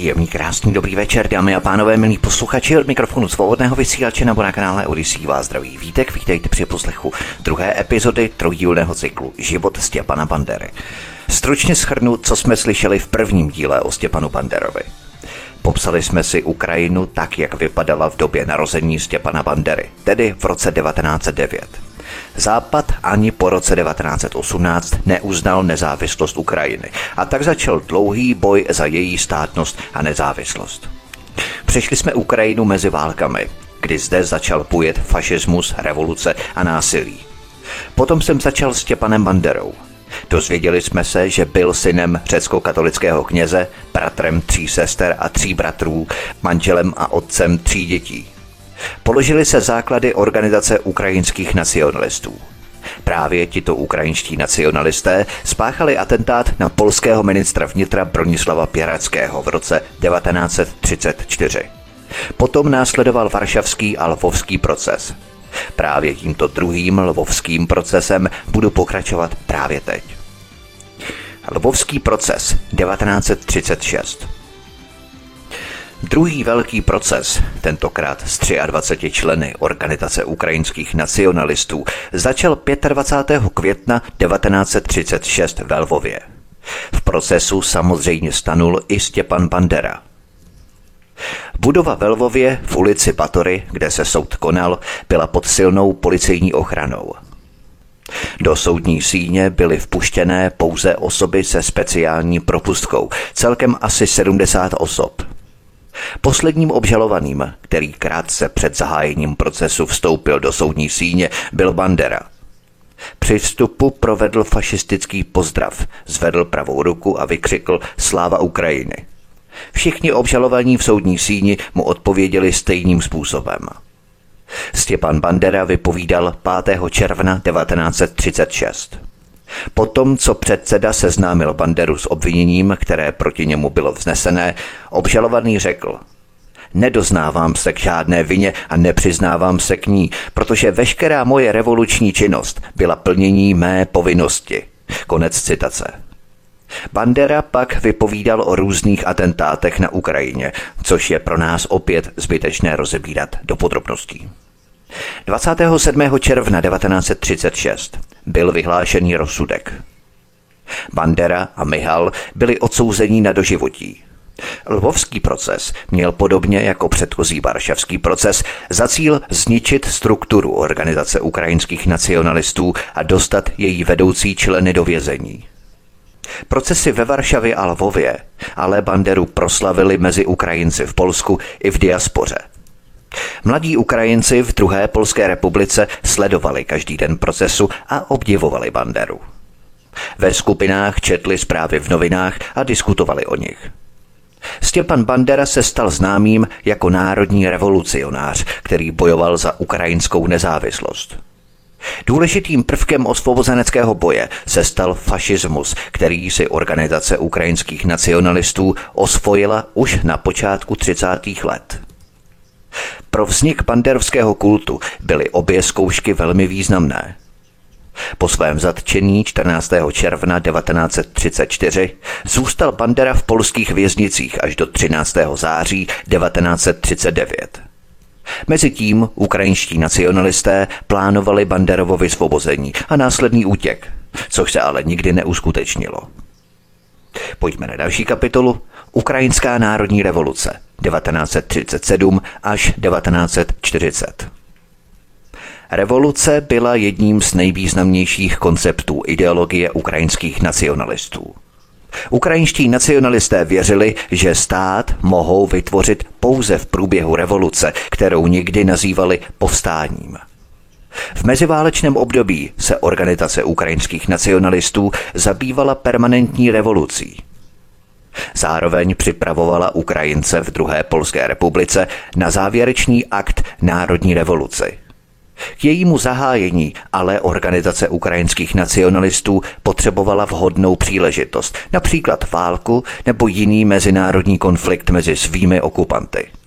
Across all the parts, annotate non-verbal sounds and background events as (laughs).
Příjemný, krásný, dobrý večer, dámy a pánové, milí posluchači od mikrofonu svobodného vysílače nebo na kanále Odisí vás zdraví vítek, vítejte při poslechu druhé epizody trojdílného cyklu Život Stěpana Bandery. Stručně schrnu, co jsme slyšeli v prvním díle o Stěpanu Banderovi. Popsali jsme si Ukrajinu tak, jak vypadala v době narození Stěpana Bandery, tedy v roce 1909. Západ ani po roce 1918 neuznal nezávislost Ukrajiny a tak začal dlouhý boj za její státnost a nezávislost. Přešli jsme Ukrajinu mezi válkami, kdy zde začal pujet fašismus, revoluce a násilí. Potom jsem začal s Stěpanem Banderou. Dozvěděli jsme se, že byl synem řecko-katolického kněze, bratrem tří sester a tří bratrů, manželem a otcem tří dětí. Položili se základy organizace ukrajinských nacionalistů. Právě tito ukrajinští nacionalisté spáchali atentát na polského ministra vnitra Bronislava Pěrackého v roce 1934. Potom následoval varšavský a lvovský proces. Právě tímto druhým lvovským procesem budu pokračovat právě teď. Lvovský proces 1936 Druhý velký proces, tentokrát s 23 členy Organizace ukrajinských nacionalistů, začal 25. května 1936 v Lvově. V procesu samozřejmě stanul i Stěpan Bandera. Budova ve Lvově v ulici Batory, kde se soud konal, byla pod silnou policejní ochranou. Do soudní síně byly vpuštěné pouze osoby se speciální propustkou, celkem asi 70 osob. Posledním obžalovaným, který krátce před zahájením procesu vstoupil do soudní síně, byl Bandera. Při vstupu provedl fašistický pozdrav, zvedl pravou ruku a vykřikl Sláva Ukrajiny. Všichni obžalovaní v soudní síni mu odpověděli stejným způsobem. Stěpan Bandera vypovídal 5. června 1936. Potom, co předseda seznámil Banderu s obviněním, které proti němu bylo vznesené, obžalovaný řekl Nedoznávám se k žádné vině a nepřiznávám se k ní, protože veškerá moje revoluční činnost byla plnění mé povinnosti. Konec citace. Bandera pak vypovídal o různých atentátech na Ukrajině, což je pro nás opět zbytečné rozebírat do podrobností. 27. června 1936 byl vyhlášený rozsudek. Bandera a Mihal byli odsouzeni na doživotí. Lvovský proces měl podobně jako předchozí varšavský proces za cíl zničit strukturu organizace ukrajinských nacionalistů a dostat její vedoucí členy do vězení. Procesy ve Varšavě a Lvově ale Banderu proslavili mezi Ukrajinci v Polsku i v diaspoře – Mladí Ukrajinci v druhé Polské republice sledovali každý den procesu a obdivovali Banderu. Ve skupinách četli zprávy v novinách a diskutovali o nich. Stěpan Bandera se stal známým jako národní revolucionář, který bojoval za ukrajinskou nezávislost. Důležitým prvkem osvobozeneckého boje se stal fašismus, který si organizace ukrajinských nacionalistů osvojila už na počátku 30. let. Pro vznik banderovského kultu byly obě zkoušky velmi významné. Po svém zatčení 14. června 1934 zůstal Bandera v polských věznicích až do 13. září 1939. Mezitím ukrajinští nacionalisté plánovali Banderovo vysvobození a následný útěk, což se ale nikdy neuskutečnilo. Pojďme na další kapitolu. Ukrajinská národní revoluce 1937 až 1940. Revoluce byla jedním z nejvýznamnějších konceptů ideologie ukrajinských nacionalistů. Ukrajinští nacionalisté věřili, že stát mohou vytvořit pouze v průběhu revoluce, kterou nikdy nazývali povstáním. V meziválečném období se organizace ukrajinských nacionalistů zabývala permanentní revolucí. Zároveň připravovala Ukrajince v druhé Polské republice na závěrečný akt národní revoluci. K jejímu zahájení ale organizace ukrajinských nacionalistů potřebovala vhodnou příležitost, například válku nebo jiný mezinárodní konflikt mezi svými okupanty.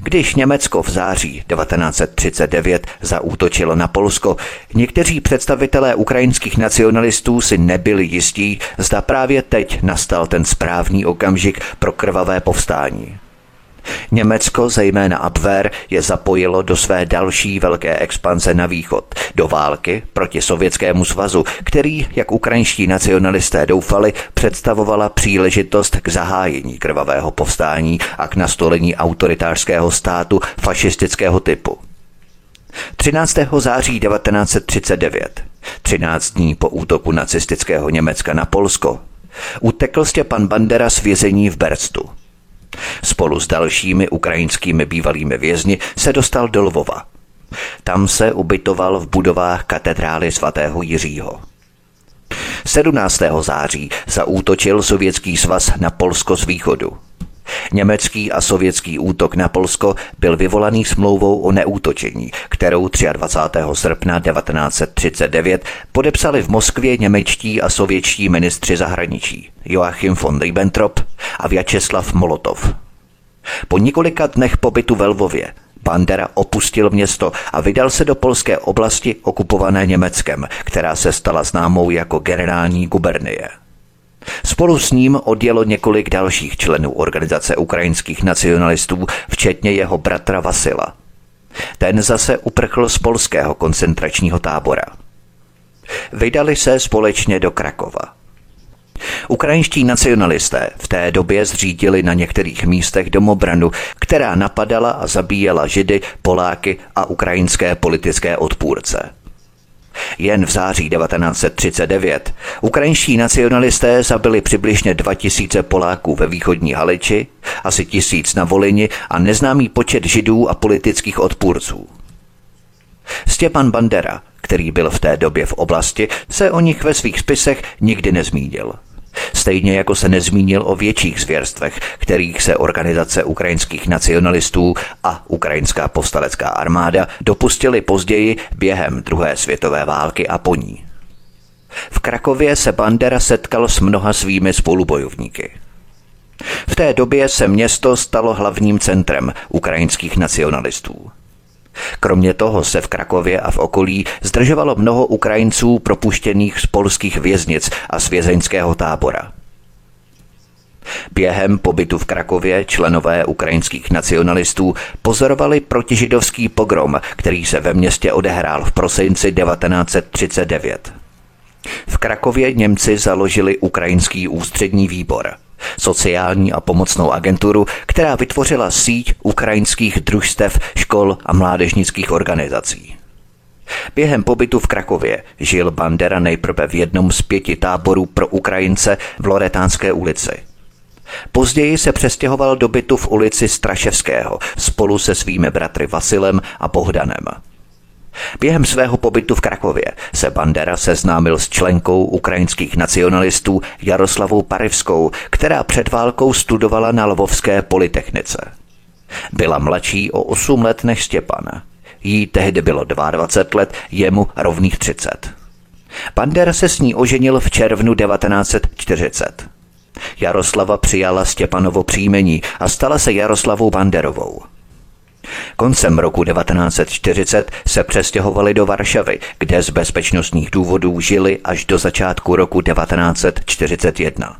Když Německo v září 1939 zaútočilo na Polsko, někteří představitelé ukrajinských nacionalistů si nebyli jistí, zda právě teď nastal ten správný okamžik pro krvavé povstání. Německo, zejména Abwehr, je zapojilo do své další velké expanze na východ, do války proti Sovětskému svazu, který, jak ukrajinští nacionalisté doufali, představovala příležitost k zahájení krvavého povstání a k nastolení autoritářského státu fašistického typu. 13. září 1939, 13 dní po útoku nacistického Německa na Polsko, utekl Stěpan Bandera z vězení v Berstu – Spolu s dalšími ukrajinskými bývalými vězni se dostal do Lvova. Tam se ubytoval v budovách katedrály svatého Jiřího. 17. září zaútočil Sovětský svaz na Polsko z východu. Německý a sovětský útok na Polsko byl vyvolaný smlouvou o neútočení, kterou 23. srpna 1939 podepsali v Moskvě němečtí a sovětští ministři zahraničí Joachim von Ribbentrop a Vyacheslav Molotov. Po několika dnech pobytu ve Lvově Bandera opustil město a vydal se do polské oblasti okupované Německem, která se stala známou jako generální gubernie. Spolu s ním odjelo několik dalších členů organizace ukrajinských nacionalistů, včetně jeho bratra Vasila. Ten zase uprchl z polského koncentračního tábora. Vydali se společně do Krakova. Ukrajinští nacionalisté v té době zřídili na některých místech domobranu, která napadala a zabíjela židy, Poláky a ukrajinské politické odpůrce. Jen v září 1939 ukrajinští nacionalisté zabili přibližně 2000 Poláků ve východní Haliči, asi tisíc na Volini a neznámý počet židů a politických odpůrců. Stěpan Bandera, který byl v té době v oblasti, se o nich ve svých spisech nikdy nezmínil – Stejně jako se nezmínil o větších zvěrstvech, kterých se organizace ukrajinských nacionalistů a ukrajinská povstalecká armáda dopustili později během druhé světové války a po ní. V Krakově se Bandera setkal s mnoha svými spolubojovníky. V té době se město stalo hlavním centrem ukrajinských nacionalistů. Kromě toho se v Krakově a v okolí zdržovalo mnoho Ukrajinců propuštěných z polských věznic a z vězeňského tábora. Během pobytu v Krakově členové ukrajinských nacionalistů pozorovali protižidovský pogrom, který se ve městě odehrál v prosinci 1939. V Krakově Němci založili ukrajinský ústřední výbor – sociální a pomocnou agenturu, která vytvořila síť ukrajinských družstev, škol a mládežnických organizací. Během pobytu v Krakově žil Bandera nejprve v jednom z pěti táborů pro Ukrajince v Loretánské ulici. Později se přestěhoval do bytu v ulici Straševského spolu se svými bratry Vasilem a Bohdanem. Během svého pobytu v Krakově se Bandera seznámil s členkou ukrajinských nacionalistů Jaroslavou Parivskou, která před válkou studovala na Lvovské polytechnice. Byla mladší o 8 let než Stěpan. Jí tehdy bylo 22 let, jemu rovných 30. Bandera se s ní oženil v červnu 1940. Jaroslava přijala Stěpanovo příjmení a stala se Jaroslavou Banderovou. Koncem roku 1940 se přestěhovali do Varšavy, kde z bezpečnostních důvodů žili až do začátku roku 1941.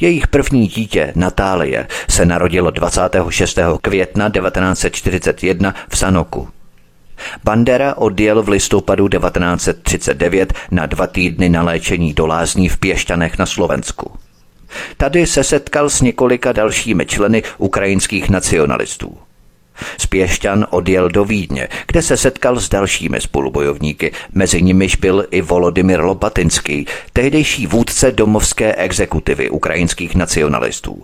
Jejich první dítě, Natálie, se narodilo 26. května 1941 v Sanoku. Bandera odjel v listopadu 1939 na dva týdny na léčení do lázní v Pěšťanech na Slovensku. Tady se setkal s několika dalšími členy ukrajinských nacionalistů. Z Pěšťan odjel do Vídně, kde se setkal s dalšími spolubojovníky, mezi nimiž byl i Volodymyr Lopatinský, tehdejší vůdce domovské exekutivy ukrajinských nacionalistů.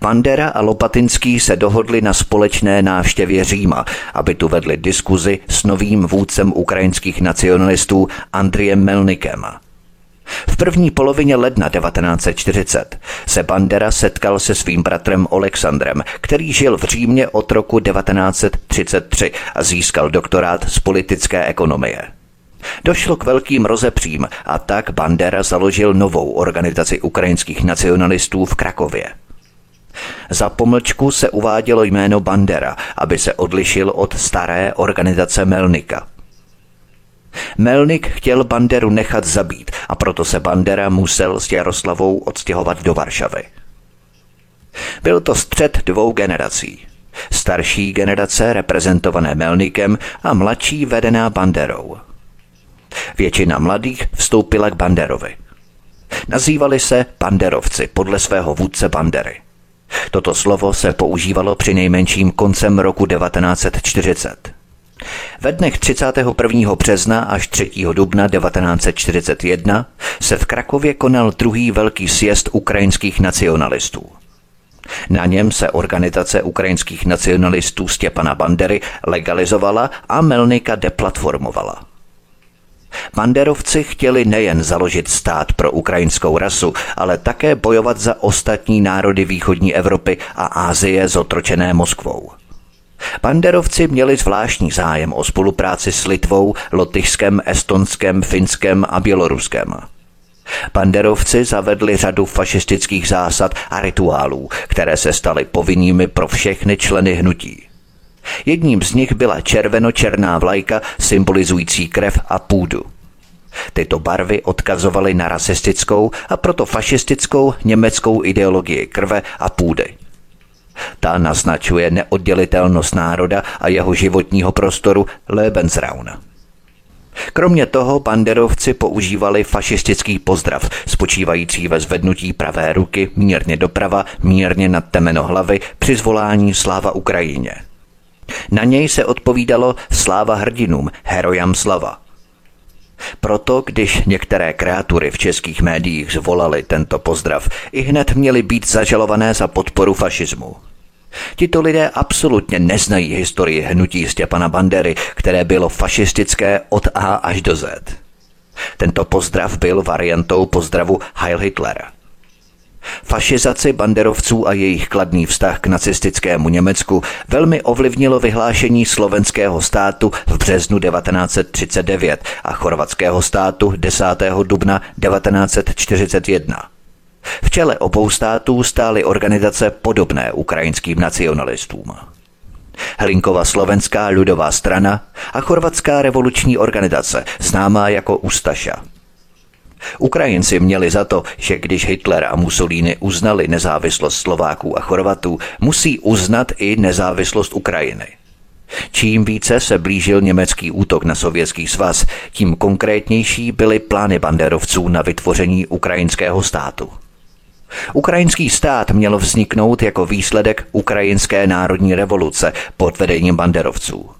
Bandera a Lopatinský se dohodli na společné návštěvě Říma, aby tu vedli diskuzi s novým vůdcem ukrajinských nacionalistů Andriem Melnikem. V první polovině ledna 1940 se Bandera setkal se svým bratrem Alexandrem, který žil v Římě od roku 1933 a získal doktorát z politické ekonomie. Došlo k velkým rozepřím a tak Bandera založil novou organizaci ukrajinských nacionalistů v Krakově. Za pomlčku se uvádělo jméno Bandera, aby se odlišil od staré organizace Melnika – Melnik chtěl Banderu nechat zabít a proto se Bandera musel s Jaroslavou odstěhovat do Varšavy. Byl to střed dvou generací. Starší generace reprezentované Melnikem a mladší vedená Banderou. Většina mladých vstoupila k Banderovi. Nazývali se Banderovci podle svého vůdce Bandery. Toto slovo se používalo při nejmenším koncem roku 1940. Ve dnech 31. března až 3. dubna 1941 se v Krakově konal druhý velký sjezd ukrajinských nacionalistů. Na něm se organizace ukrajinských nacionalistů Stěpana Bandery legalizovala a Melnika deplatformovala. Banderovci chtěli nejen založit stát pro ukrajinskou rasu, ale také bojovat za ostatní národy východní Evropy a Ázie zotročené Moskvou. Banderovci měli zvláštní zájem o spolupráci s Litvou, Lotyšskem, Estonskem, Finskem a Běloruskem. Banderovci zavedli řadu fašistických zásad a rituálů, které se staly povinnými pro všechny členy hnutí. Jedním z nich byla červeno-černá vlajka symbolizující krev a půdu. Tyto barvy odkazovaly na rasistickou a proto fašistickou německou ideologii krve a půdy. Ta naznačuje neoddělitelnost národa a jeho životního prostoru Lebensraum. Kromě toho banderovci používali fašistický pozdrav, spočívající ve zvednutí pravé ruky mírně doprava, mírně nad temeno hlavy při zvolání sláva Ukrajině. Na něj se odpovídalo sláva hrdinům, herojam slava. Proto, když některé kreatury v českých médiích zvolali tento pozdrav, i hned měly být zažalované za podporu fašismu. Tito lidé absolutně neznají historii hnutí Stěpana Bandery, které bylo fašistické od A až do Z. Tento pozdrav byl variantou pozdravu Heil Hitler. Fašizaci banderovců a jejich kladný vztah k nacistickému Německu velmi ovlivnilo vyhlášení slovenského státu v březnu 1939 a chorvatského státu 10. dubna 1941. V čele obou států stály organizace podobné ukrajinským nacionalistům. Hlinkova slovenská ľudová strana a chorvatská revoluční organizace, známá jako Ustaša. Ukrajinci měli za to, že když Hitler a Mussolini uznali nezávislost Slováků a Chorvatů, musí uznat i nezávislost Ukrajiny. Čím více se blížil německý útok na sovětský svaz, tím konkrétnější byly plány banderovců na vytvoření ukrajinského státu. Ukrajinský stát měl vzniknout jako výsledek ukrajinské národní revoluce pod vedením banderovců.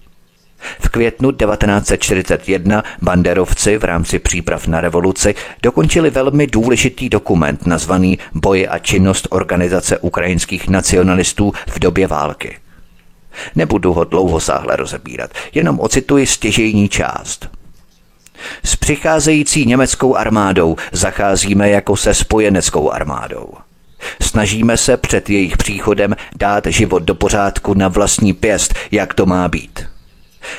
V květnu 1941 banderovci v rámci příprav na revoluci dokončili velmi důležitý dokument nazvaný Boje a činnost Organizace ukrajinských nacionalistů v době války. Nebudu ho dlouho sáhle rozebírat, jenom ocituji stěžejní část – s přicházející německou armádou zacházíme jako se spojeneckou armádou. Snažíme se před jejich příchodem dát život do pořádku na vlastní pěst, jak to má být.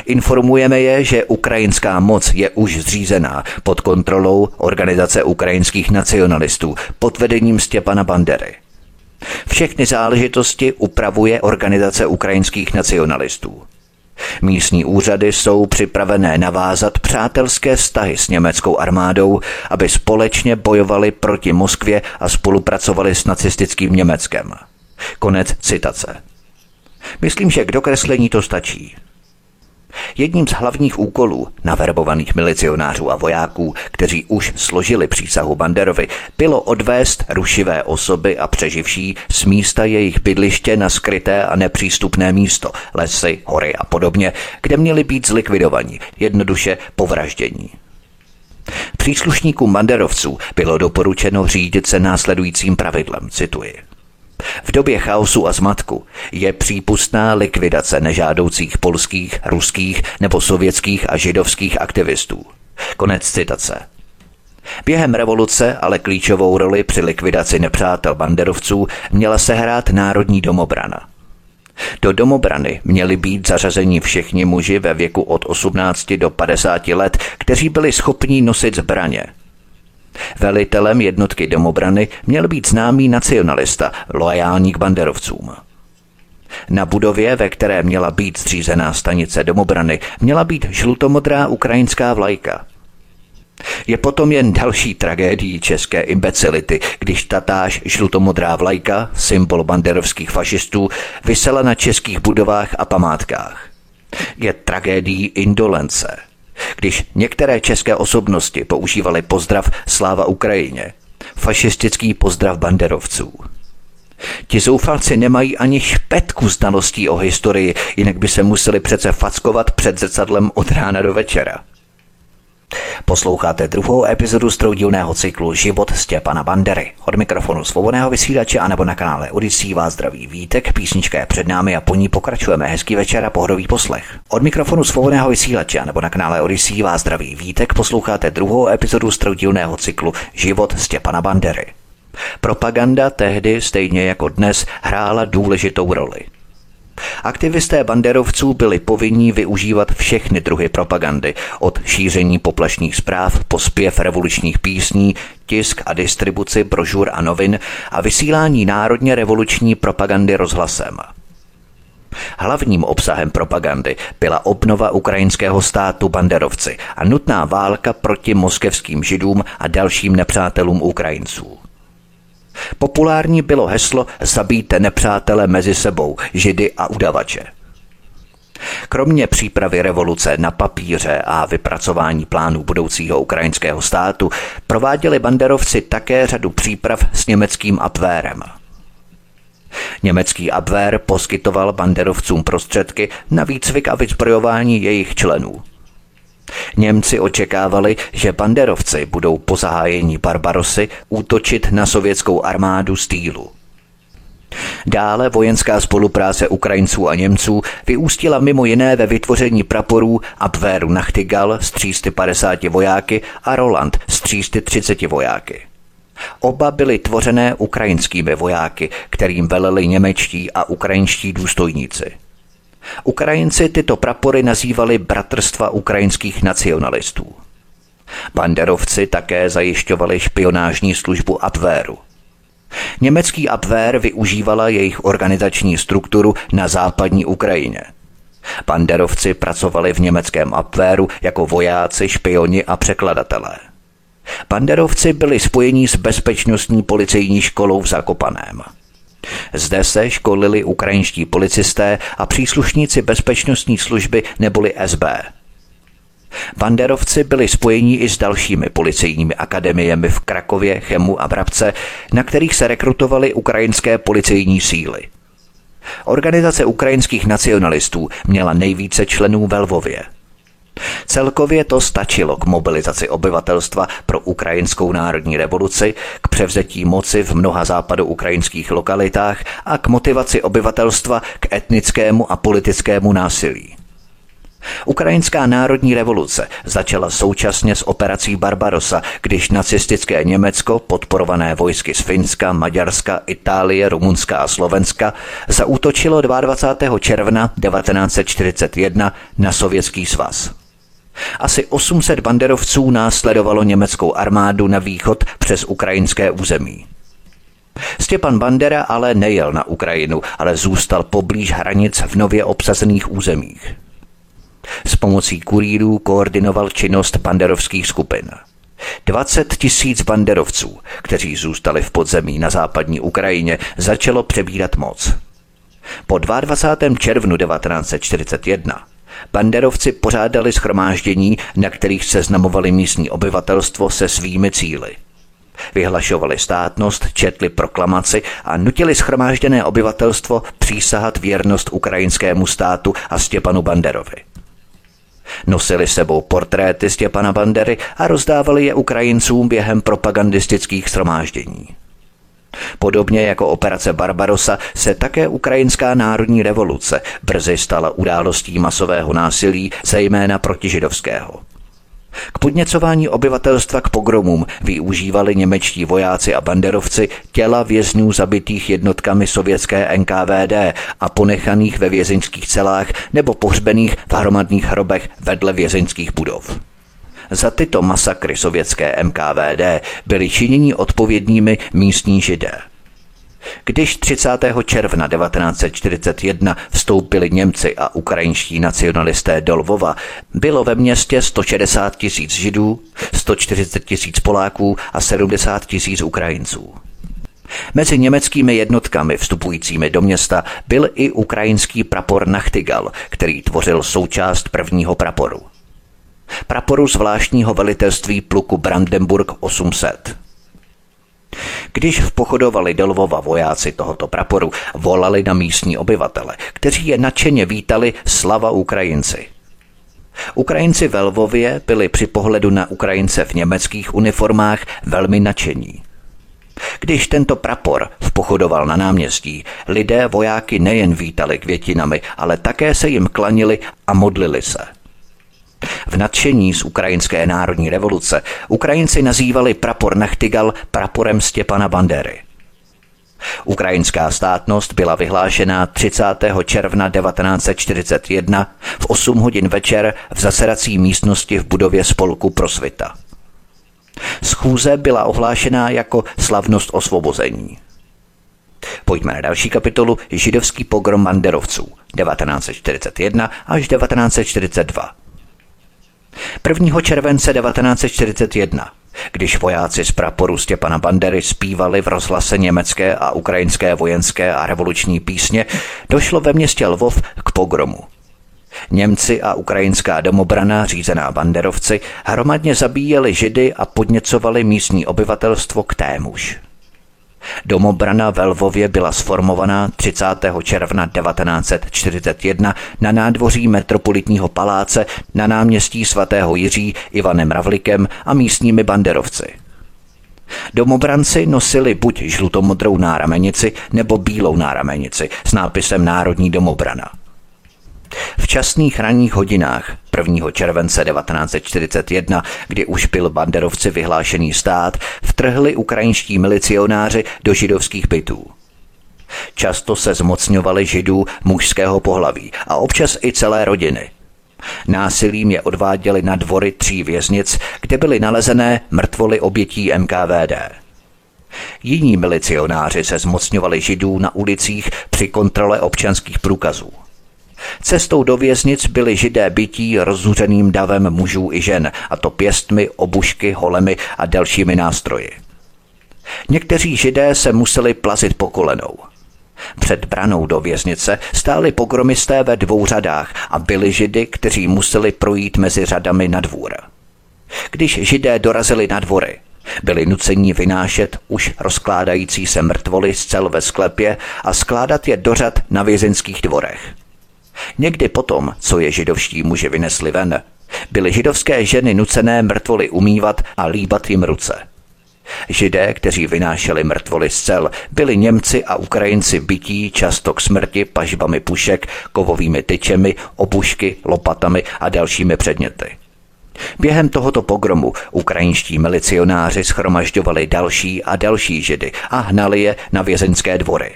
Informujeme je, že ukrajinská moc je už zřízená pod kontrolou Organizace ukrajinských nacionalistů pod vedením Stěpana Bandery. Všechny záležitosti upravuje Organizace ukrajinských nacionalistů. Místní úřady jsou připravené navázat přátelské vztahy s německou armádou, aby společně bojovali proti Moskvě a spolupracovali s nacistickým Německem. Konec citace. Myslím, že k dokreslení to stačí. Jedním z hlavních úkolů naverbovaných milicionářů a vojáků, kteří už složili přísahu Banderovi, bylo odvést rušivé osoby a přeživší z místa jejich bydliště na skryté a nepřístupné místo, lesy, hory a podobně, kde měli být zlikvidovaní, jednoduše povraždění. Příslušníkům banderovců bylo doporučeno řídit se následujícím pravidlem, cituji – v době chaosu a zmatku je přípustná likvidace nežádoucích polských, ruských nebo sovětských a židovských aktivistů. Konec citace. Během revoluce ale klíčovou roli při likvidaci nepřátel banderovců měla sehrát Národní domobrana. Do domobrany měli být zařazeni všichni muži ve věku od 18 do 50 let, kteří byli schopni nosit zbraně. Velitelem jednotky domobrany měl být známý nacionalista, loajální k banderovcům. Na budově, ve které měla být zřízená stanice domobrany, měla být žlutomodrá ukrajinská vlajka. Je potom jen další tragédií české imbecility, když tatáž žlutomodrá vlajka, symbol banderovských fašistů, vysela na českých budovách a památkách. Je tragédií indolence, když některé české osobnosti používaly pozdrav Sláva Ukrajině, fašistický pozdrav banderovců. Ti zoufalci nemají ani špetku znalostí o historii, jinak by se museli přece fackovat před zrcadlem od rána do večera. Posloucháte druhou epizodu stroudilného cyklu Život Stěpana Bandery. Od mikrofonu svobodného vysílače anebo na kanále Odisí vás zdraví Vítek, písnička je před námi a po ní pokračujeme. Hezký večer a pohodový poslech. Od mikrofonu svobodného vysílače anebo na kanále Odisí vás zdraví Vítek, posloucháte druhou epizodu stroudilného cyklu Život Stěpana Bandery. Propaganda tehdy, stejně jako dnes, hrála důležitou roli. Aktivisté banderovců byli povinní využívat všechny druhy propagandy, od šíření poplašných zpráv po zpěv revolučních písní, tisk a distribuci brožur a novin a vysílání národně revoluční propagandy rozhlasem. Hlavním obsahem propagandy byla obnova ukrajinského státu banderovci a nutná válka proti moskevským židům a dalším nepřátelům Ukrajinců. Populární bylo heslo Zabijte nepřátele mezi sebou, židy a udavače. Kromě přípravy revoluce na papíře a vypracování plánů budoucího ukrajinského státu prováděli banderovci také řadu příprav s německým Abwehrem. Německý Abwehr poskytoval banderovcům prostředky na výcvik a vyzbrojování jejich členů. Němci očekávali, že banderovci budou po zahájení Barbarosy útočit na sovětskou armádu z týlu. Dále vojenská spolupráce Ukrajinců a Němců vyústila mimo jiné ve vytvoření praporů Abwehru Nachtigal s 350 vojáky a Roland s 330 vojáky. Oba byly tvořené ukrajinskými vojáky, kterým veleli němečtí a ukrajinští důstojníci. Ukrajinci tyto prapory nazývali Bratrstva ukrajinských nacionalistů. Banderovci také zajišťovali špionážní službu Abwehru. Německý Abwehr využívala jejich organizační strukturu na západní Ukrajině. Banderovci pracovali v německém Abwehru jako vojáci, špioni a překladatelé. Banderovci byli spojení s bezpečnostní policejní školou v Zakopaném. Zde se školili ukrajinští policisté a příslušníci bezpečnostní služby neboli SB. Banderovci byli spojení i s dalšími policejními akademiemi v Krakově, Chemu a Brabce, na kterých se rekrutovaly ukrajinské policejní síly. Organizace ukrajinských nacionalistů měla nejvíce členů ve Lvově – Celkově to stačilo k mobilizaci obyvatelstva pro ukrajinskou národní revoluci, k převzetí moci v mnoha západu ukrajinských lokalitách a k motivaci obyvatelstva k etnickému a politickému násilí. Ukrajinská národní revoluce začala současně s operací Barbarosa, když nacistické Německo, podporované vojsky z Finska, Maďarska, Itálie, Rumunska a Slovenska, zaútočilo 22. června 1941 na Sovětský svaz. Asi 800 banderovců následovalo německou armádu na východ přes ukrajinské území. Stěpan Bandera ale nejel na Ukrajinu, ale zůstal poblíž hranic v nově obsazených územích. S pomocí kurírů koordinoval činnost banderovských skupin. 20 tisíc banderovců, kteří zůstali v podzemí na západní Ukrajině, začalo přebírat moc. Po 22. červnu 1941 Banderovci pořádali schromáždění, na kterých seznamovali místní obyvatelstvo se svými cíly. Vyhlašovali státnost, četli proklamaci a nutili schromážděné obyvatelstvo přísahat věrnost ukrajinskému státu a Stěpanu Banderovi. Nosili sebou portréty Stěpana Bandery a rozdávali je Ukrajincům během propagandistických shromáždění. Podobně jako operace Barbarosa se také ukrajinská národní revoluce brzy stala událostí masového násilí, zejména protižidovského. K podněcování obyvatelstva k pogromům využívali němečtí vojáci a banderovci těla vězňů zabitých jednotkami sovětské NKVD a ponechaných ve vězeňských celách nebo pohřbených v hromadných hrobech vedle vězeňských budov. Za tyto masakry sovětské MKVD byli činěni odpovědními místní židé. Když 30. června 1941 vstoupili Němci a ukrajinští nacionalisté do Lvova, bylo ve městě 160 tisíc židů, 140 tisíc Poláků a 70 tisíc Ukrajinců. Mezi německými jednotkami vstupujícími do města byl i ukrajinský prapor Nachtigal, který tvořil součást prvního praporu. Praporu zvláštního velitelství pluku Brandenburg 800. Když vpochodovali do Lvova vojáci tohoto praporu, volali na místní obyvatele, kteří je nadšeně vítali slava Ukrajinci. Ukrajinci ve Lvově byli při pohledu na Ukrajince v německých uniformách velmi nadšení. Když tento prapor vpochodoval na náměstí, lidé vojáky nejen vítali květinami, ale také se jim klanili a modlili se – v nadšení z ukrajinské národní revoluce Ukrajinci nazývali prapor Nachtigal praporem Stěpana Bandery. Ukrajinská státnost byla vyhlášena 30. června 1941 v 8 hodin večer v zasedací místnosti v budově spolku Prosvita. Schůze byla ohlášená jako slavnost osvobození. Pojďme na další kapitolu Židovský pogrom banderovců 1941 až 1942. 1. července 1941, když vojáci z praporu Stěpana Bandery zpívali v rozhlase německé a ukrajinské vojenské a revoluční písně, došlo ve městě Lvov k pogromu. Němci a ukrajinská domobrana, řízená banderovci, hromadně zabíjeli židy a podněcovali místní obyvatelstvo k témuž. Domobrana ve Lvově byla sformovaná 30. června 1941 na nádvoří metropolitního paláce na náměstí svatého Jiří Ivanem Ravlikem a místními banderovci. Domobranci nosili buď žlutomodrou náramenici nebo bílou náramenici s nápisem Národní domobrana – v časných ranních hodinách 1. července 1941, kdy už byl banderovci vyhlášený stát, vtrhli ukrajinští milicionáři do židovských bytů. Často se zmocňovali židů mužského pohlaví a občas i celé rodiny. Násilím je odváděli na dvory tří věznic, kde byly nalezené mrtvoly obětí MKVD. Jiní milicionáři se zmocňovali židů na ulicích při kontrole občanských průkazů. Cestou do věznic byli židé bytí rozuřeným davem mužů i žen, a to pěstmi, obušky, holemi a dalšími nástroji. Někteří židé se museli plazit po kolenou. Před branou do věznice stáli pogromisté ve dvou řadách a byli židy, kteří museli projít mezi řadami na dvůr. Když židé dorazili na dvory, byli nuceni vynášet už rozkládající se mrtvoly z cel ve sklepě a skládat je do řad na vězenských dvorech. Někdy potom, co je židovští muži vynesli ven, byly židovské ženy nucené mrtvoly umývat a líbat jim ruce. Židé, kteří vynášeli mrtvoly z cel, byli Němci a Ukrajinci bytí často k smrti pažbami pušek, kovovými tyčemi, obušky, lopatami a dalšími předměty. Během tohoto pogromu ukrajinští milicionáři schromažďovali další a další židy a hnali je na vězeňské dvory.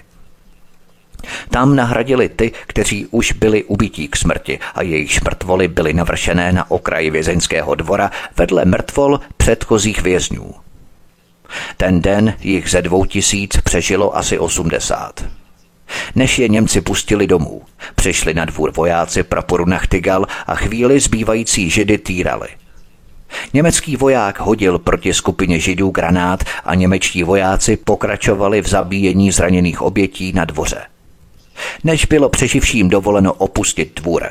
Tam nahradili ty, kteří už byli ubití k smrti a jejich mrtvoly byly navršené na okraji vězeňského dvora vedle mrtvol předchozích vězňů. Ten den jich ze dvou tisíc přežilo asi osmdesát. Než je Němci pustili domů, přišli na dvůr vojáci praporu Nachtigal a chvíli zbývající židy týrali. Německý voják hodil proti skupině židů granát a němečtí vojáci pokračovali v zabíjení zraněných obětí na dvoře. Než bylo přeživším dovoleno opustit dvůr,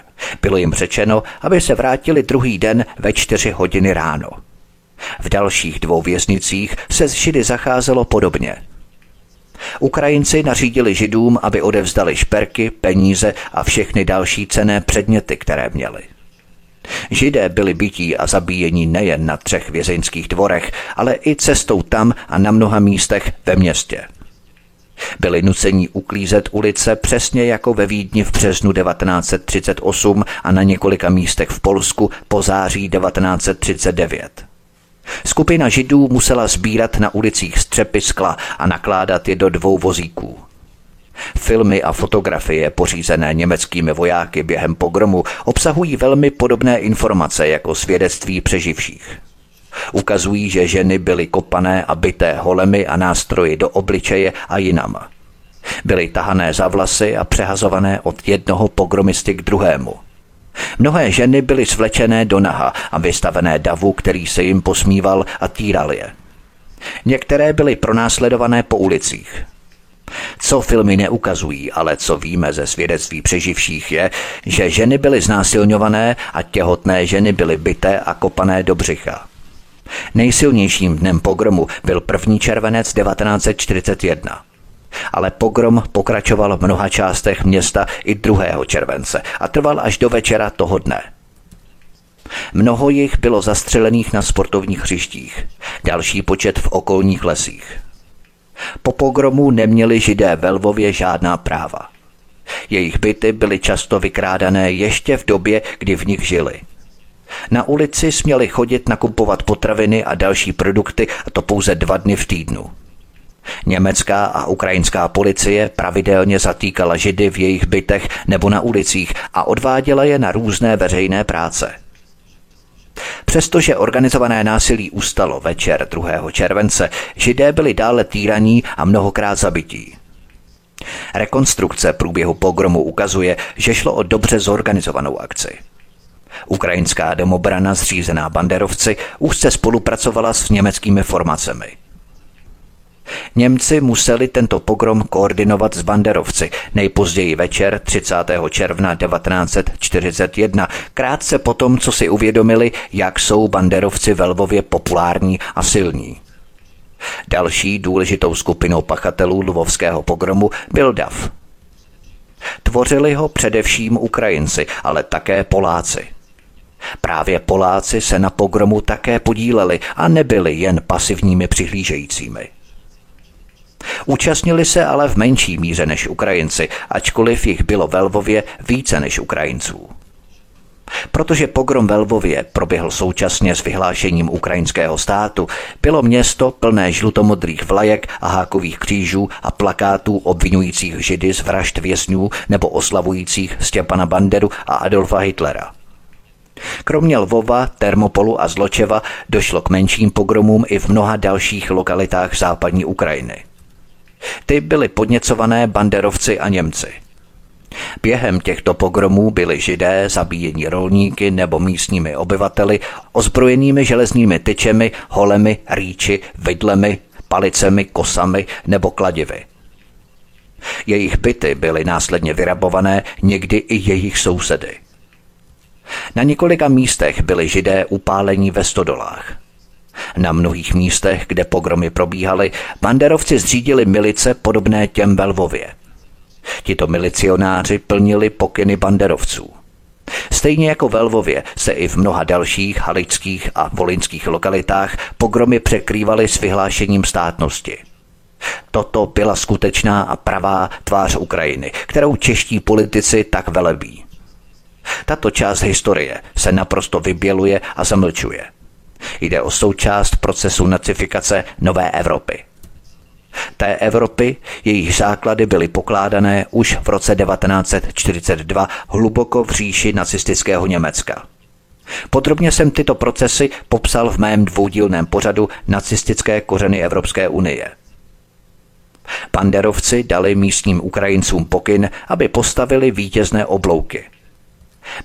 bylo jim řečeno, aby se vrátili druhý den ve čtyři hodiny ráno. V dalších dvou věznicích se s Židy zacházelo podobně. Ukrajinci nařídili Židům, aby odevzdali šperky, peníze a všechny další cené předměty, které měli. Židé byli bytí a zabíjení nejen na třech vězeňských dvorech, ale i cestou tam a na mnoha místech ve městě. Byli nuceni uklízet ulice přesně jako ve Vídni v březnu 1938 a na několika místech v Polsku po září 1939. Skupina židů musela sbírat na ulicích střepy skla a nakládat je do dvou vozíků. Filmy a fotografie pořízené německými vojáky během pogromu obsahují velmi podobné informace jako svědectví přeživších. Ukazují, že ženy byly kopané a byté holemi a nástroji do obličeje a jinam. Byly tahané za vlasy a přehazované od jednoho pogromisty k druhému. Mnohé ženy byly svlečené do naha a vystavené davu, který se jim posmíval a týral je. Některé byly pronásledované po ulicích. Co filmy neukazují, ale co víme ze svědectví přeživších je, že ženy byly znásilňované a těhotné ženy byly byté a kopané do břicha. Nejsilnějším dnem pogromu byl 1. červenec 1941. Ale pogrom pokračoval v mnoha částech města i 2. července a trval až do večera toho dne. Mnoho jich bylo zastřelených na sportovních hřištích, další počet v okolních lesích. Po pogromu neměli židé ve Lvově žádná práva. Jejich byty byly často vykrádané ještě v době, kdy v nich žili – na ulici směli chodit nakupovat potraviny a další produkty, a to pouze dva dny v týdnu. Německá a ukrajinská policie pravidelně zatýkala židy v jejich bytech nebo na ulicích a odváděla je na různé veřejné práce. Přestože organizované násilí ustalo večer 2. července, židé byli dále týraní a mnohokrát zabití. Rekonstrukce průběhu pogromu ukazuje, že šlo o dobře zorganizovanou akci. Ukrajinská domobrana zřízená banderovci úzce spolupracovala s německými formacemi. Němci museli tento pogrom koordinovat s banderovci nejpozději večer 30. června 1941, krátce po tom, co si uvědomili, jak jsou banderovci ve Lvově populární a silní. Další důležitou skupinou pachatelů lvovského pogromu byl DAF. Tvořili ho především Ukrajinci, ale také Poláci. Právě Poláci se na pogromu také podíleli a nebyli jen pasivními přihlížejícími. Účastnili se ale v menší míře než Ukrajinci, ačkoliv jich bylo ve Lvově více než Ukrajinců. Protože pogrom ve Lvově proběhl současně s vyhlášením ukrajinského státu, bylo město plné žlutomodrých vlajek a hákových křížů a plakátů obvinujících židy z vražd vězňů nebo oslavujících Stěpana Banderu a Adolfa Hitlera – Kromě Lvova, Termopolu a Zločeva došlo k menším pogromům i v mnoha dalších lokalitách západní Ukrajiny. Ty byly podněcované banderovci a Němci. Během těchto pogromů byli židé zabíjeni rolníky nebo místními obyvateli ozbrojenými železnými tyčemi, holemi, rýči, vidlemi, palicemi, kosami nebo kladivy. Jejich byty byly následně vyrabované někdy i jejich sousedy. Na několika místech byli židé upálení ve stodolách. Na mnohých místech, kde pogromy probíhaly, banderovci zřídili milice podobné těm ve Lvově. Tito milicionáři plnili pokyny banderovců. Stejně jako ve Lvově se i v mnoha dalších halických a volinských lokalitách pogromy překrývaly s vyhlášením státnosti. Toto byla skutečná a pravá tvář Ukrajiny, kterou čeští politici tak velebí. Tato část historie se naprosto vyběluje a zamlčuje. Jde o součást procesu nacifikace nové Evropy. Té Evropy, jejich základy byly pokládané už v roce 1942 hluboko v říši nacistického Německa. Podrobně jsem tyto procesy popsal v mém dvoudílném pořadu Nacistické kořeny Evropské unie. Panderovci dali místním Ukrajincům pokyn, aby postavili vítězné oblouky –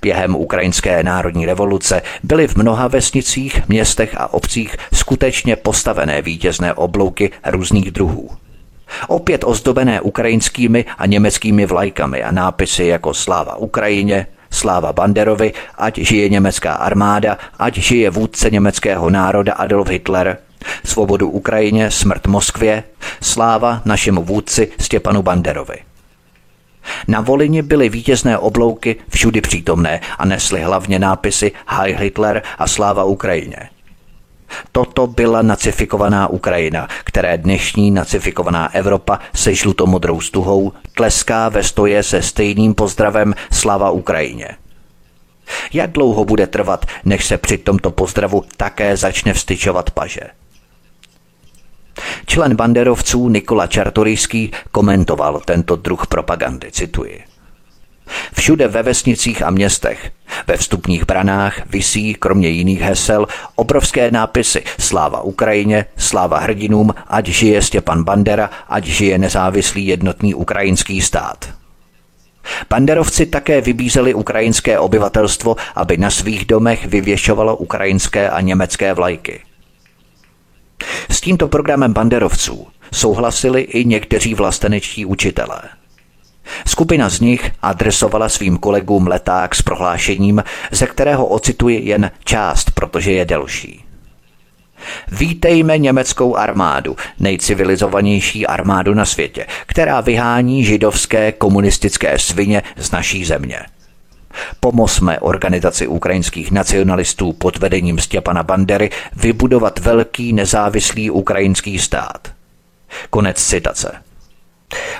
Během ukrajinské národní revoluce byly v mnoha vesnicích, městech a obcích skutečně postavené vítězné oblouky různých druhů. Opět ozdobené ukrajinskými a německými vlajkami a nápisy jako Sláva Ukrajině, Sláva Banderovi, ať žije německá armáda, ať žije vůdce německého národa Adolf Hitler, svobodu Ukrajině, smrt Moskvě, sláva našemu vůdci Stěpanu Banderovi. Na Volině byly vítězné oblouky všudy přítomné a nesly hlavně nápisy Heil Hitler a sláva Ukrajině. Toto byla nacifikovaná Ukrajina, které dnešní nacifikovaná Evropa se žlutomodrou stuhou tleská ve stoje se stejným pozdravem Slava Ukrajině. Jak dlouho bude trvat, než se při tomto pozdravu také začne vstyčovat paže? Člen banderovců Nikola Čartoryský komentoval tento druh propagandy, cituji. Všude ve vesnicích a městech, ve vstupních branách visí, kromě jiných hesel, obrovské nápisy Sláva Ukrajině, sláva hrdinům, ať žije Stěpan Bandera, ať žije nezávislý jednotný ukrajinský stát. Banderovci také vybízeli ukrajinské obyvatelstvo, aby na svých domech vyvěšovalo ukrajinské a německé vlajky. S tímto programem banderovců souhlasili i někteří vlastenečtí učitelé – Skupina z nich adresovala svým kolegům leták s prohlášením, ze kterého ocituji jen část, protože je delší. Vítejme německou armádu, nejcivilizovanější armádu na světě, která vyhání židovské komunistické svině z naší země. Pomozme organizaci ukrajinských nacionalistů pod vedením Stěpana Bandery vybudovat velký nezávislý ukrajinský stát. Konec citace.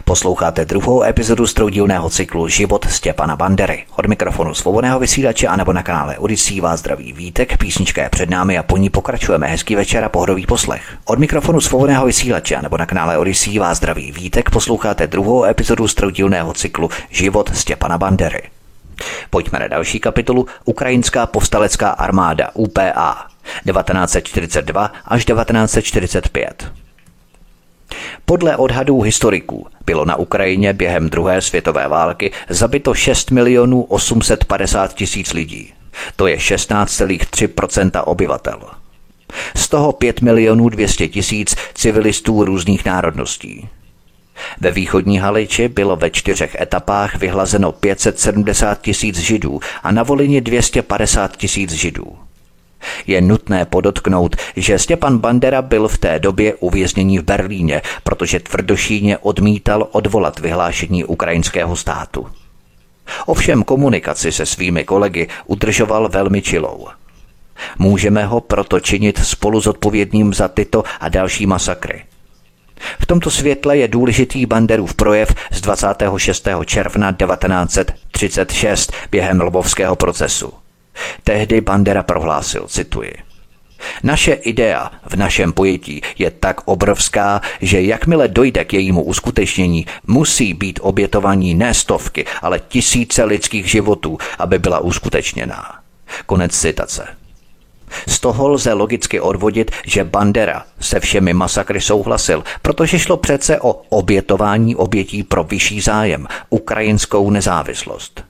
Posloucháte druhou epizodu stroudílného cyklu Život Stěpana Bandery. Od mikrofonu svobodného vysílače a nebo na kanále Odisí vás zdraví vítek, písnička je před námi a po ní pokračujeme. Hezký večer a pohodový poslech. Od mikrofonu svobodného vysílače a nebo na kanále Odisí vás zdraví vítek, posloucháte druhou epizodu stroudílného cyklu Život Stěpana Bandery. Pojďme na další kapitolu Ukrajinská povstalecká armáda UPA 1942 až 1945. Podle odhadů historiků bylo na Ukrajině během druhé světové války zabito 6 milionů 850 tisíc lidí. To je 16,3% obyvatel. Z toho 5 milionů 200 tisíc civilistů různých národností. Ve východní Haliči bylo ve čtyřech etapách vyhlazeno 570 tisíc židů a na Volině 250 tisíc židů. Je nutné podotknout, že Stepan Bandera byl v té době uvězněný v Berlíně, protože tvrdošíně odmítal odvolat vyhlášení ukrajinského státu. Ovšem komunikaci se svými kolegy udržoval velmi čilou. Můžeme ho proto činit spolu zodpovědným za tyto a další masakry. V tomto světle je důležitý Banderův projev z 26. června 1936 během Lvovského procesu. Tehdy Bandera prohlásil, cituji, naše idea v našem pojetí je tak obrovská, že jakmile dojde k jejímu uskutečnění, musí být obětovaní ne stovky, ale tisíce lidských životů, aby byla uskutečněná. Konec citace. Z toho lze logicky odvodit, že Bandera se všemi masakry souhlasil, protože šlo přece o obětování obětí pro vyšší zájem, ukrajinskou nezávislost.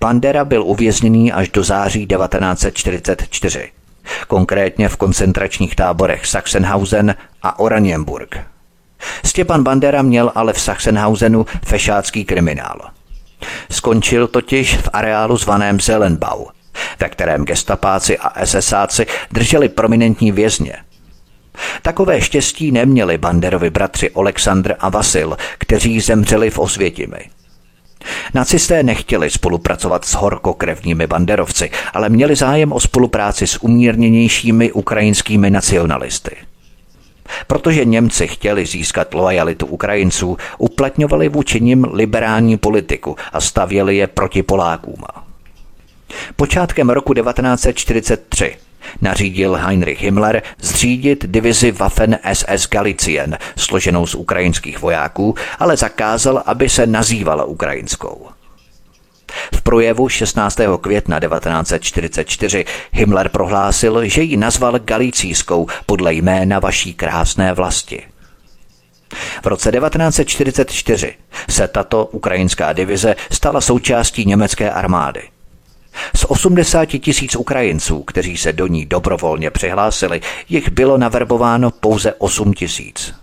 Bandera byl uvězněný až do září 1944, konkrétně v koncentračních táborech Sachsenhausen a Oranienburg. Stěpan Bandera měl ale v Sachsenhausenu fešácký kriminál. Skončil totiž v areálu zvaném Zelenbau, ve kterém gestapáci a SSáci drželi prominentní vězně. Takové štěstí neměli Banderovi bratři Oleksandr a Vasil, kteří zemřeli v Osvětimi. Nacisté nechtěli spolupracovat s horkokrevními banderovci, ale měli zájem o spolupráci s umírněnějšími ukrajinskými nacionalisty. Protože Němci chtěli získat lojalitu Ukrajinců, uplatňovali vůči nim liberální politiku a stavěli je proti Polákům. Počátkem roku 1943 nařídil Heinrich Himmler zřídit divizi Waffen SS Galicien, složenou z ukrajinských vojáků, ale zakázal, aby se nazývala ukrajinskou. V projevu 16. května 1944 Himmler prohlásil, že ji nazval Galicijskou podle jména vaší krásné vlasti. V roce 1944 se tato ukrajinská divize stala součástí německé armády – z 80 tisíc Ukrajinců, kteří se do ní dobrovolně přihlásili, jich bylo naverbováno pouze 8 tisíc.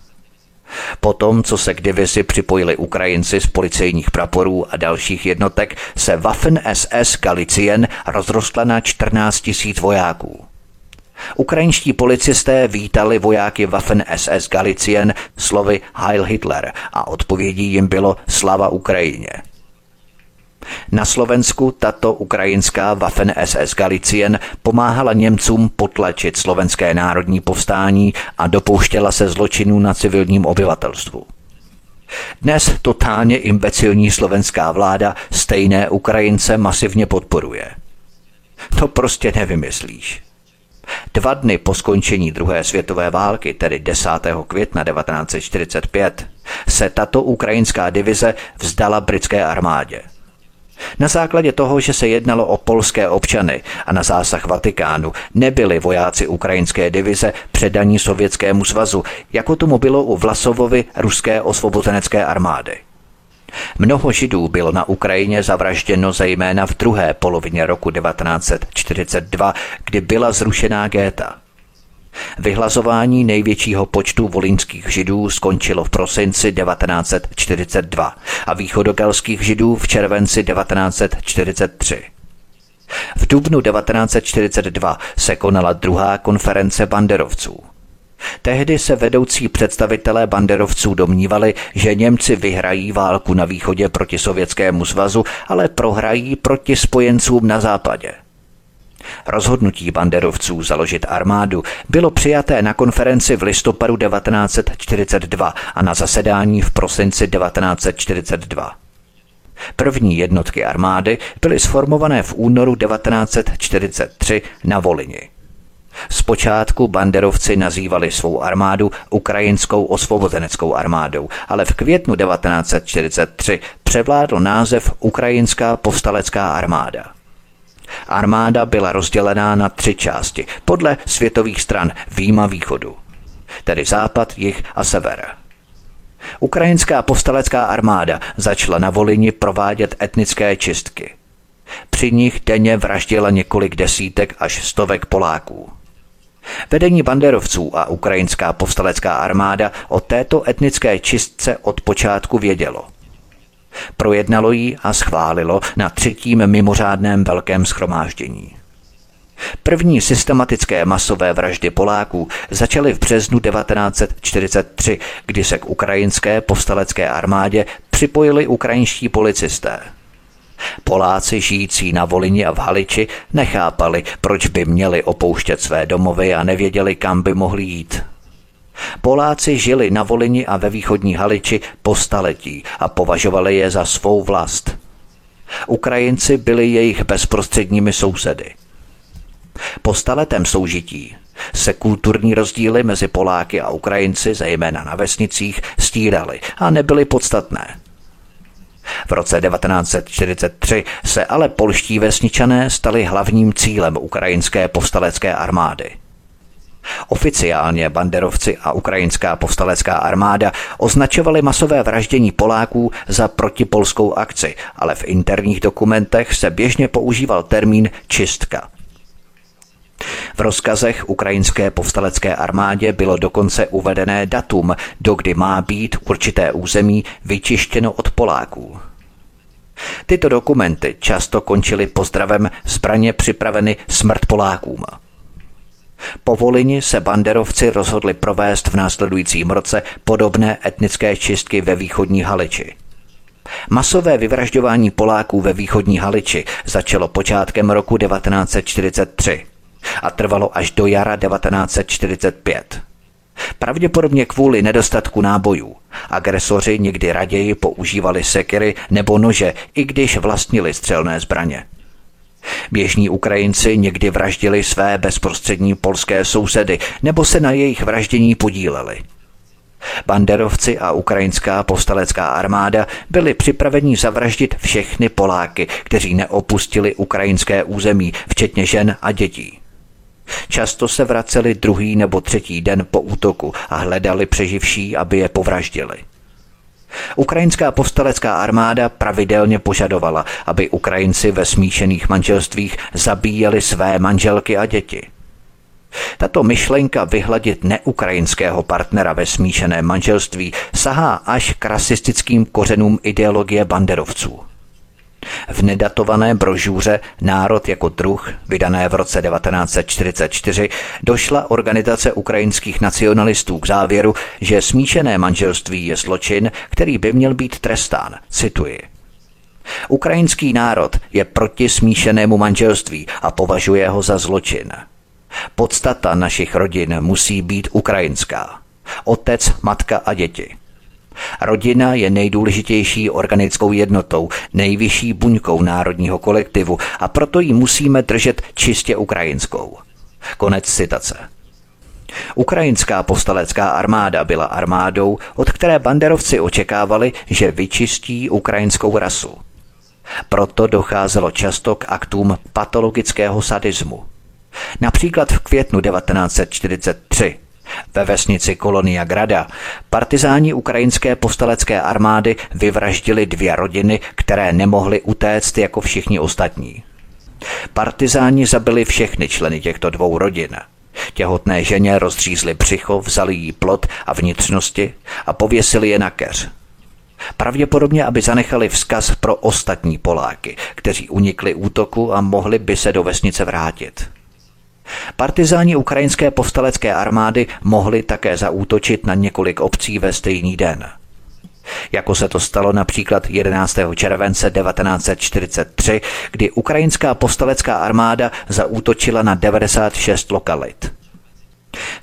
Potom, co se k divizi připojili Ukrajinci z policejních praporů a dalších jednotek, se Waffen SS Galicien rozrostla na 14 tisíc vojáků. Ukrajinští policisté vítali vojáky Waffen SS Galicien slovy Heil Hitler a odpovědí jim bylo Slava Ukrajině. Na Slovensku tato ukrajinská Waffen SS Galicien pomáhala Němcům potlačit slovenské národní povstání a dopouštěla se zločinů na civilním obyvatelstvu. Dnes totálně imbecilní slovenská vláda stejné Ukrajince masivně podporuje. To prostě nevymyslíš. Dva dny po skončení druhé světové války, tedy 10. května 1945, se tato ukrajinská divize vzdala britské armádě – na základě toho, že se jednalo o polské občany a na zásah Vatikánu nebyli vojáci ukrajinské divize předaní Sovětskému svazu, jako tomu bylo u Vlasovovi ruské osvobozenecké armády. Mnoho židů bylo na Ukrajině zavražděno zejména v druhé polovině roku 1942, kdy byla zrušená géta. Vyhlazování největšího počtu volínských židů skončilo v prosinci 1942 a východogalských židů v červenci 1943. V dubnu 1942 se konala druhá konference banderovců. Tehdy se vedoucí představitelé banderovců domnívali, že Němci vyhrají válku na východě proti Sovětskému svazu, ale prohrají proti spojencům na západě. Rozhodnutí banderovců založit armádu bylo přijaté na konferenci v listopadu 1942 a na zasedání v prosinci 1942. První jednotky armády byly sformované v únoru 1943 na Volini. Zpočátku banderovci nazývali svou armádu Ukrajinskou osvobozeneckou armádou, ale v květnu 1943 převládl název Ukrajinská povstalecká armáda. Armáda byla rozdělená na tři části podle světových stran výjima východu, tedy západ, jih a sever. Ukrajinská povstalecká armáda začala na Volini provádět etnické čistky. Při nich denně vraždila několik desítek až stovek Poláků. Vedení banderovců a ukrajinská povstalecká armáda o této etnické čistce od počátku vědělo – Projednalo ji a schválilo na třetím mimořádném velkém schromáždění. První systematické masové vraždy Poláků začaly v březnu 1943, kdy se k ukrajinské povstalecké armádě připojili ukrajinští policisté. Poláci žijící na Volině a v Haliči nechápali, proč by měli opouštět své domovy a nevěděli, kam by mohli jít. Poláci žili na Volini a ve východní Haliči po staletí a považovali je za svou vlast. Ukrajinci byli jejich bezprostředními sousedy. Po staletém soužití se kulturní rozdíly mezi Poláky a Ukrajinci, zejména na vesnicích, stíraly a nebyly podstatné. V roce 1943 se ale polští vesničané stali hlavním cílem ukrajinské povstalecké armády – Oficiálně banderovci a ukrajinská povstalecká armáda označovali masové vraždění Poláků za protipolskou akci, ale v interních dokumentech se běžně používal termín čistka. V rozkazech ukrajinské povstalecké armádě bylo dokonce uvedené datum, do kdy má být určité území vyčištěno od Poláků. Tyto dokumenty často končily pozdravem zbraně připraveny smrt Polákům. Po Volini se banderovci rozhodli provést v následujícím roce podobné etnické čistky ve východní Haliči. Masové vyvražďování Poláků ve východní Haliči začalo počátkem roku 1943 a trvalo až do jara 1945. Pravděpodobně kvůli nedostatku nábojů. Agresoři někdy raději používali sekery nebo nože, i když vlastnili střelné zbraně. Běžní Ukrajinci někdy vraždili své bezprostřední polské sousedy nebo se na jejich vraždění podíleli. Banderovci a ukrajinská povstalecká armáda byli připraveni zavraždit všechny Poláky, kteří neopustili ukrajinské území, včetně žen a dětí. Často se vraceli druhý nebo třetí den po útoku a hledali přeživší, aby je povraždili. Ukrajinská povstalecká armáda pravidelně požadovala, aby Ukrajinci ve smíšených manželstvích zabíjeli své manželky a děti. Tato myšlenka vyhladit neukrajinského partnera ve smíšeném manželství sahá až k rasistickým kořenům ideologie banderovců. V nedatované brožůře Národ jako druh, vydané v roce 1944, došla organizace ukrajinských nacionalistů k závěru, že smíšené manželství je zločin, který by měl být trestán. Cituji. Ukrajinský národ je proti smíšenému manželství a považuje ho za zločin. Podstata našich rodin musí být ukrajinská. Otec, matka a děti. Rodina je nejdůležitější organickou jednotou, nejvyšší buňkou národního kolektivu a proto ji musíme držet čistě ukrajinskou. Konec citace. Ukrajinská postalecká armáda byla armádou, od které banderovci očekávali, že vyčistí ukrajinskou rasu. Proto docházelo často k aktům patologického sadismu. Například v květnu 1943 ve vesnici Kolonia Grada partizáni ukrajinské postalecké armády vyvraždili dvě rodiny, které nemohly utéct jako všichni ostatní. Partizáni zabili všechny členy těchto dvou rodin. Těhotné ženě rozřízli břicho, vzali jí plot a vnitřnosti a pověsili je na keř. Pravděpodobně, aby zanechali vzkaz pro ostatní Poláky, kteří unikli útoku a mohli by se do vesnice vrátit. Partizáni ukrajinské povstalecké armády mohli také zaútočit na několik obcí ve stejný den. Jako se to stalo například 11. července 1943, kdy ukrajinská povstalecká armáda zaútočila na 96 lokalit.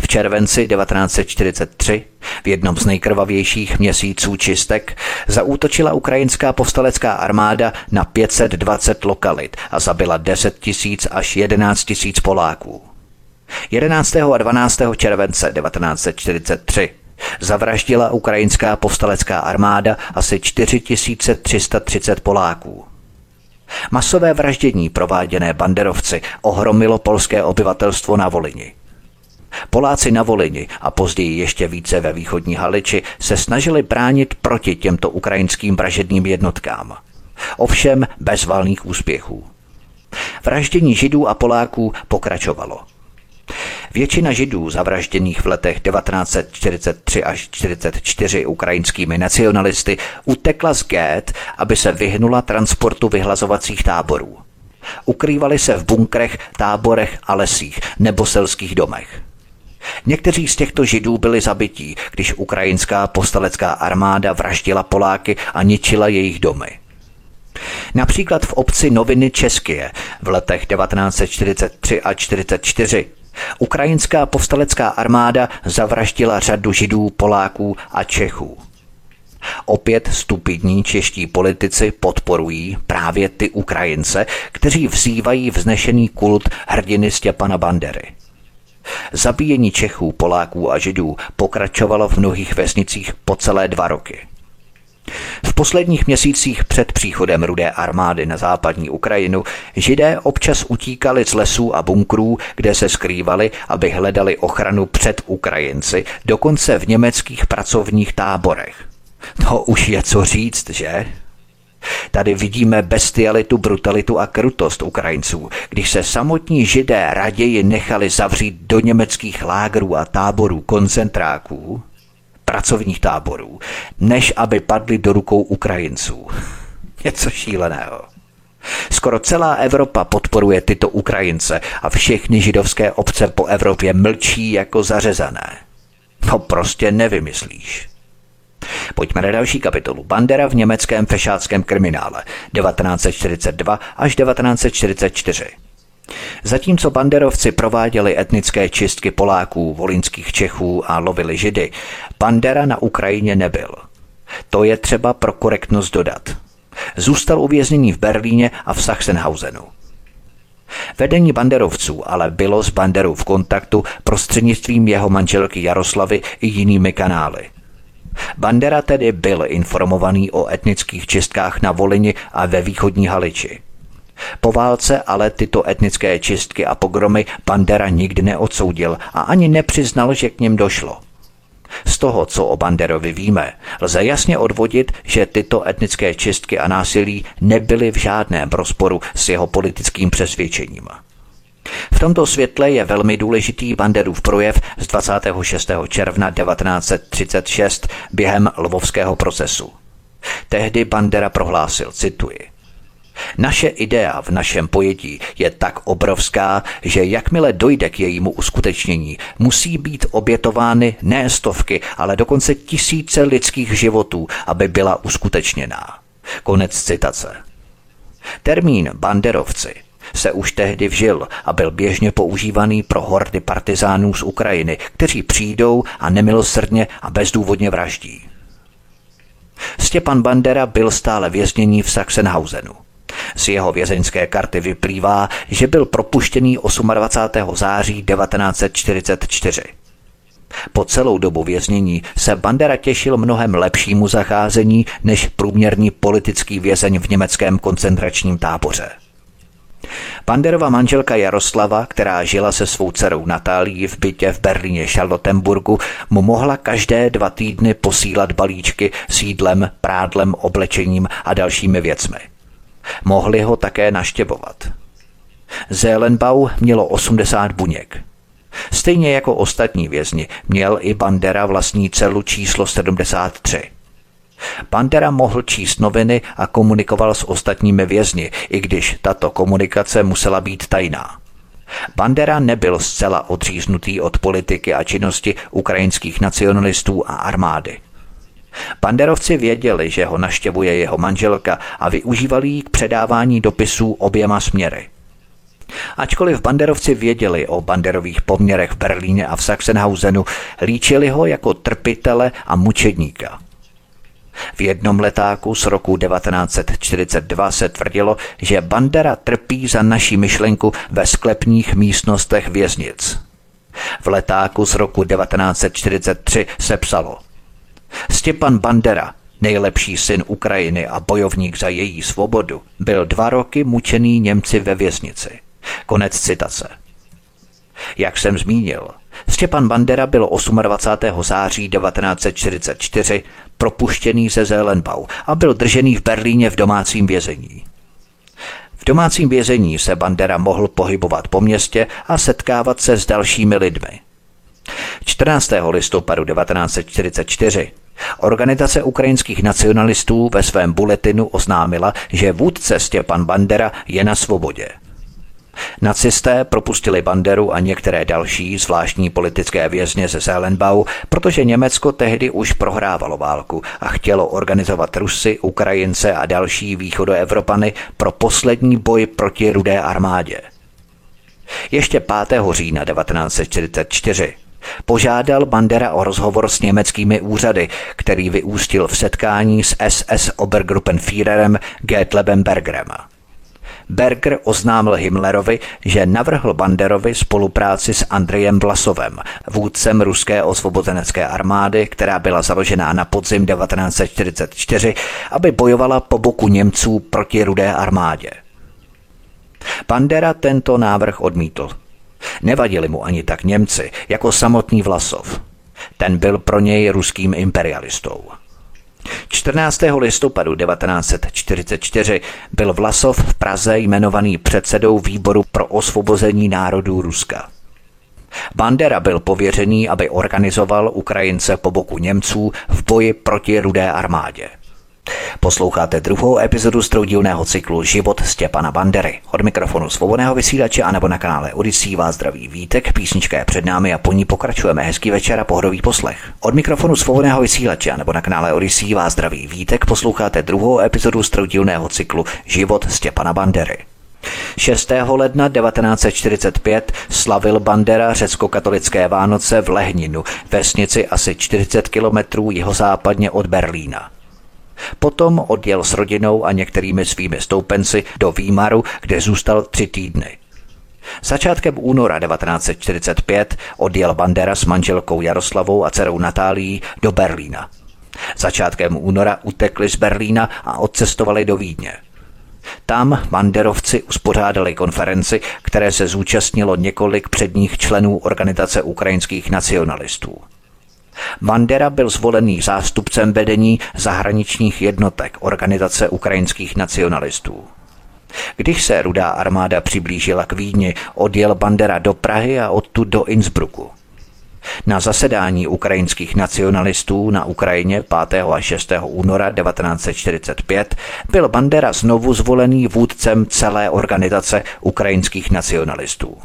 V červenci 1943, v jednom z nejkrvavějších měsíců čistek, zaútočila ukrajinská povstalecká armáda na 520 lokalit a zabila 10 tisíc až 11 tisíc Poláků. 11. a 12. července 1943 zavraždila ukrajinská povstalecká armáda asi 4330 Poláků. Masové vraždění prováděné banderovci ohromilo polské obyvatelstvo na Volini. Poláci na Volini a později ještě více ve východní Haliči se snažili bránit proti těmto ukrajinským vražedným jednotkám. Ovšem bez valných úspěchů. Vraždění židů a Poláků pokračovalo. Většina židů zavražděných v letech 1943 až 1944 ukrajinskými nacionalisty utekla z Gét, aby se vyhnula transportu vyhlazovacích táborů. Ukrývali se v bunkrech, táborech a lesích nebo selských domech. Někteří z těchto židů byli zabití, když ukrajinská postalecká armáda vraždila Poláky a ničila jejich domy. Například v obci Noviny České v letech 1943 a 1944 ukrajinská povstalecká armáda zavraždila řadu židů, Poláků a Čechů. Opět stupidní čeští politici podporují právě ty Ukrajince, kteří vzývají vznešený kult hrdiny Stěpana Bandery. Zabíjení Čechů, Poláků a Židů pokračovalo v mnohých vesnicích po celé dva roky. V posledních měsících před příchodem rudé armády na západní Ukrajinu židé občas utíkali z lesů a bunkrů, kde se skrývali, aby hledali ochranu před Ukrajinci, dokonce v německých pracovních táborech. To už je co říct, že? Tady vidíme bestialitu, brutalitu a krutost Ukrajinců, když se samotní židé raději nechali zavřít do německých lágrů a táborů koncentráků, pracovních táborů, než aby padli do rukou Ukrajinců. (laughs) Něco šíleného. Skoro celá Evropa podporuje tyto Ukrajince a všechny židovské obce po Evropě mlčí jako zařezané. To prostě nevymyslíš. Pojďme na další kapitolu. Bandera v německém fešáckém kriminále 1942 až 1944. Zatímco banderovci prováděli etnické čistky Poláků, volinských Čechů a lovili Židy, Bandera na Ukrajině nebyl. To je třeba pro korektnost dodat. Zůstal uvězněný v Berlíně a v Sachsenhausenu. Vedení banderovců ale bylo s Banderou v kontaktu prostřednictvím jeho manželky Jaroslavy i jinými kanály. Bandera tedy byl informovaný o etnických čistkách na Volini a ve východní Haliči. Po válce ale tyto etnické čistky a pogromy Bandera nikdy neodsoudil a ani nepřiznal, že k ním došlo. Z toho, co o Banderovi víme, lze jasně odvodit, že tyto etnické čistky a násilí nebyly v žádném rozporu s jeho politickým přesvědčením. V tomto světle je velmi důležitý Banderův projev z 26. června 1936 během lvovského procesu. Tehdy Bandera prohlásil, cituji, naše idea v našem pojetí je tak obrovská, že jakmile dojde k jejímu uskutečnění, musí být obětovány ne stovky, ale dokonce tisíce lidských životů, aby byla uskutečněná. Konec citace. Termín banderovci se už tehdy vžil a byl běžně používaný pro hordy partizánů z Ukrajiny, kteří přijdou a nemilosrdně a bezdůvodně vraždí. Stěpan Bandera byl stále vězněný v Sachsenhausenu. Z jeho vězeňské karty vyplývá, že byl propuštěný 28. září 1944. Po celou dobu věznění se Bandera těšil mnohem lepšímu zacházení než průměrný politický vězeň v německém koncentračním táboře. Banderova manželka Jaroslava, která žila se svou dcerou Natálií v bytě v Berlíně Charlottenburgu, mu mohla každé dva týdny posílat balíčky s jídlem, prádlem, oblečením a dalšími věcmi. Mohli ho také naštěvovat. Zélenbau mělo 80 buněk. Stejně jako ostatní vězni měl i Bandera vlastní celu číslo 73. Bandera mohl číst noviny a komunikoval s ostatními vězni, i když tato komunikace musela být tajná. Bandera nebyl zcela odříznutý od politiky a činnosti ukrajinských nacionalistů a armády. Banderovci věděli, že ho naštěvuje jeho manželka a využívali ji k předávání dopisů oběma směry. Ačkoliv banderovci věděli o banderových poměrech v Berlíně a v Sachsenhausenu, líčili ho jako trpitele a mučedníka – v jednom letáku z roku 1942 se tvrdilo, že Bandera trpí za naší myšlenku ve sklepních místnostech věznic. V letáku z roku 1943 se psalo Stěpan Bandera, nejlepší syn Ukrajiny a bojovník za její svobodu, byl dva roky mučený Němci ve věznici. Konec citace. Jak jsem zmínil, Stěpan Bandera byl 28. září 1944 propuštěný ze Zelenbau a byl držený v Berlíně v domácím vězení. V domácím vězení se Bandera mohl pohybovat po městě a setkávat se s dalšími lidmi. 14. listopadu 1944 Organizace ukrajinských nacionalistů ve svém buletinu oznámila, že vůdce Stěpan Bandera je na svobodě. Nacisté propustili Banderu a některé další zvláštní politické vězně ze Zelenbau, protože Německo tehdy už prohrávalo válku a chtělo organizovat Rusy, Ukrajince a další východoevropany pro poslední boj proti rudé armádě. Ještě 5. října 1944 požádal Bandera o rozhovor s německými úřady, který vyústil v setkání s SS Obergruppenführerem Gertlebem Bergerem. Berger oznámil Himmlerovi, že navrhl Banderovi spolupráci s Andrejem Vlasovem, vůdcem ruské osvobozenecké armády, která byla založená na podzim 1944, aby bojovala po boku Němců proti rudé armádě. Bandera tento návrh odmítl. Nevadili mu ani tak Němci, jako samotný Vlasov. Ten byl pro něj ruským imperialistou. 14. listopadu 1944 byl Vlasov v Praze jmenovaný předsedou výboru pro osvobození národů Ruska. Bandera byl pověřený, aby organizoval Ukrajince po boku Němců v boji proti rudé armádě. Posloucháte druhou epizodu z troudílného cyklu Život Stěpana Bandery. Od mikrofonu svobodného vysílače anebo na kanále Odisí vás zdraví vítek, písnička je před námi a po ní pokračujeme. Hezký večer a pohodový poslech. Od mikrofonu svobodného vysílače anebo na kanále Odisí vás zdraví vítek, posloucháte druhou epizodu z troudílného cyklu Život Stěpana Bandery. 6. ledna 1945 slavil Bandera řecko-katolické Vánoce v Lehninu, vesnici asi 40 kilometrů jihozápadně od Berlína. Potom odjel s rodinou a některými svými stoupenci do Výmaru, kde zůstal tři týdny. Začátkem února 1945 odjel Bandera s manželkou Jaroslavou a dcerou Natálií do Berlína. Začátkem února utekli z Berlína a odcestovali do Vídně. Tam banderovci uspořádali konferenci, které se zúčastnilo několik předních členů Organizace ukrajinských nacionalistů. Bandera byl zvolený zástupcem vedení zahraničních jednotek Organizace ukrajinských nacionalistů. Když se rudá armáda přiblížila k Vídni, odjel Bandera do Prahy a odtud do Innsbrucku. Na zasedání ukrajinských nacionalistů na Ukrajině 5. a 6. února 1945 byl Bandera znovu zvolený vůdcem celé organizace ukrajinských nacionalistů.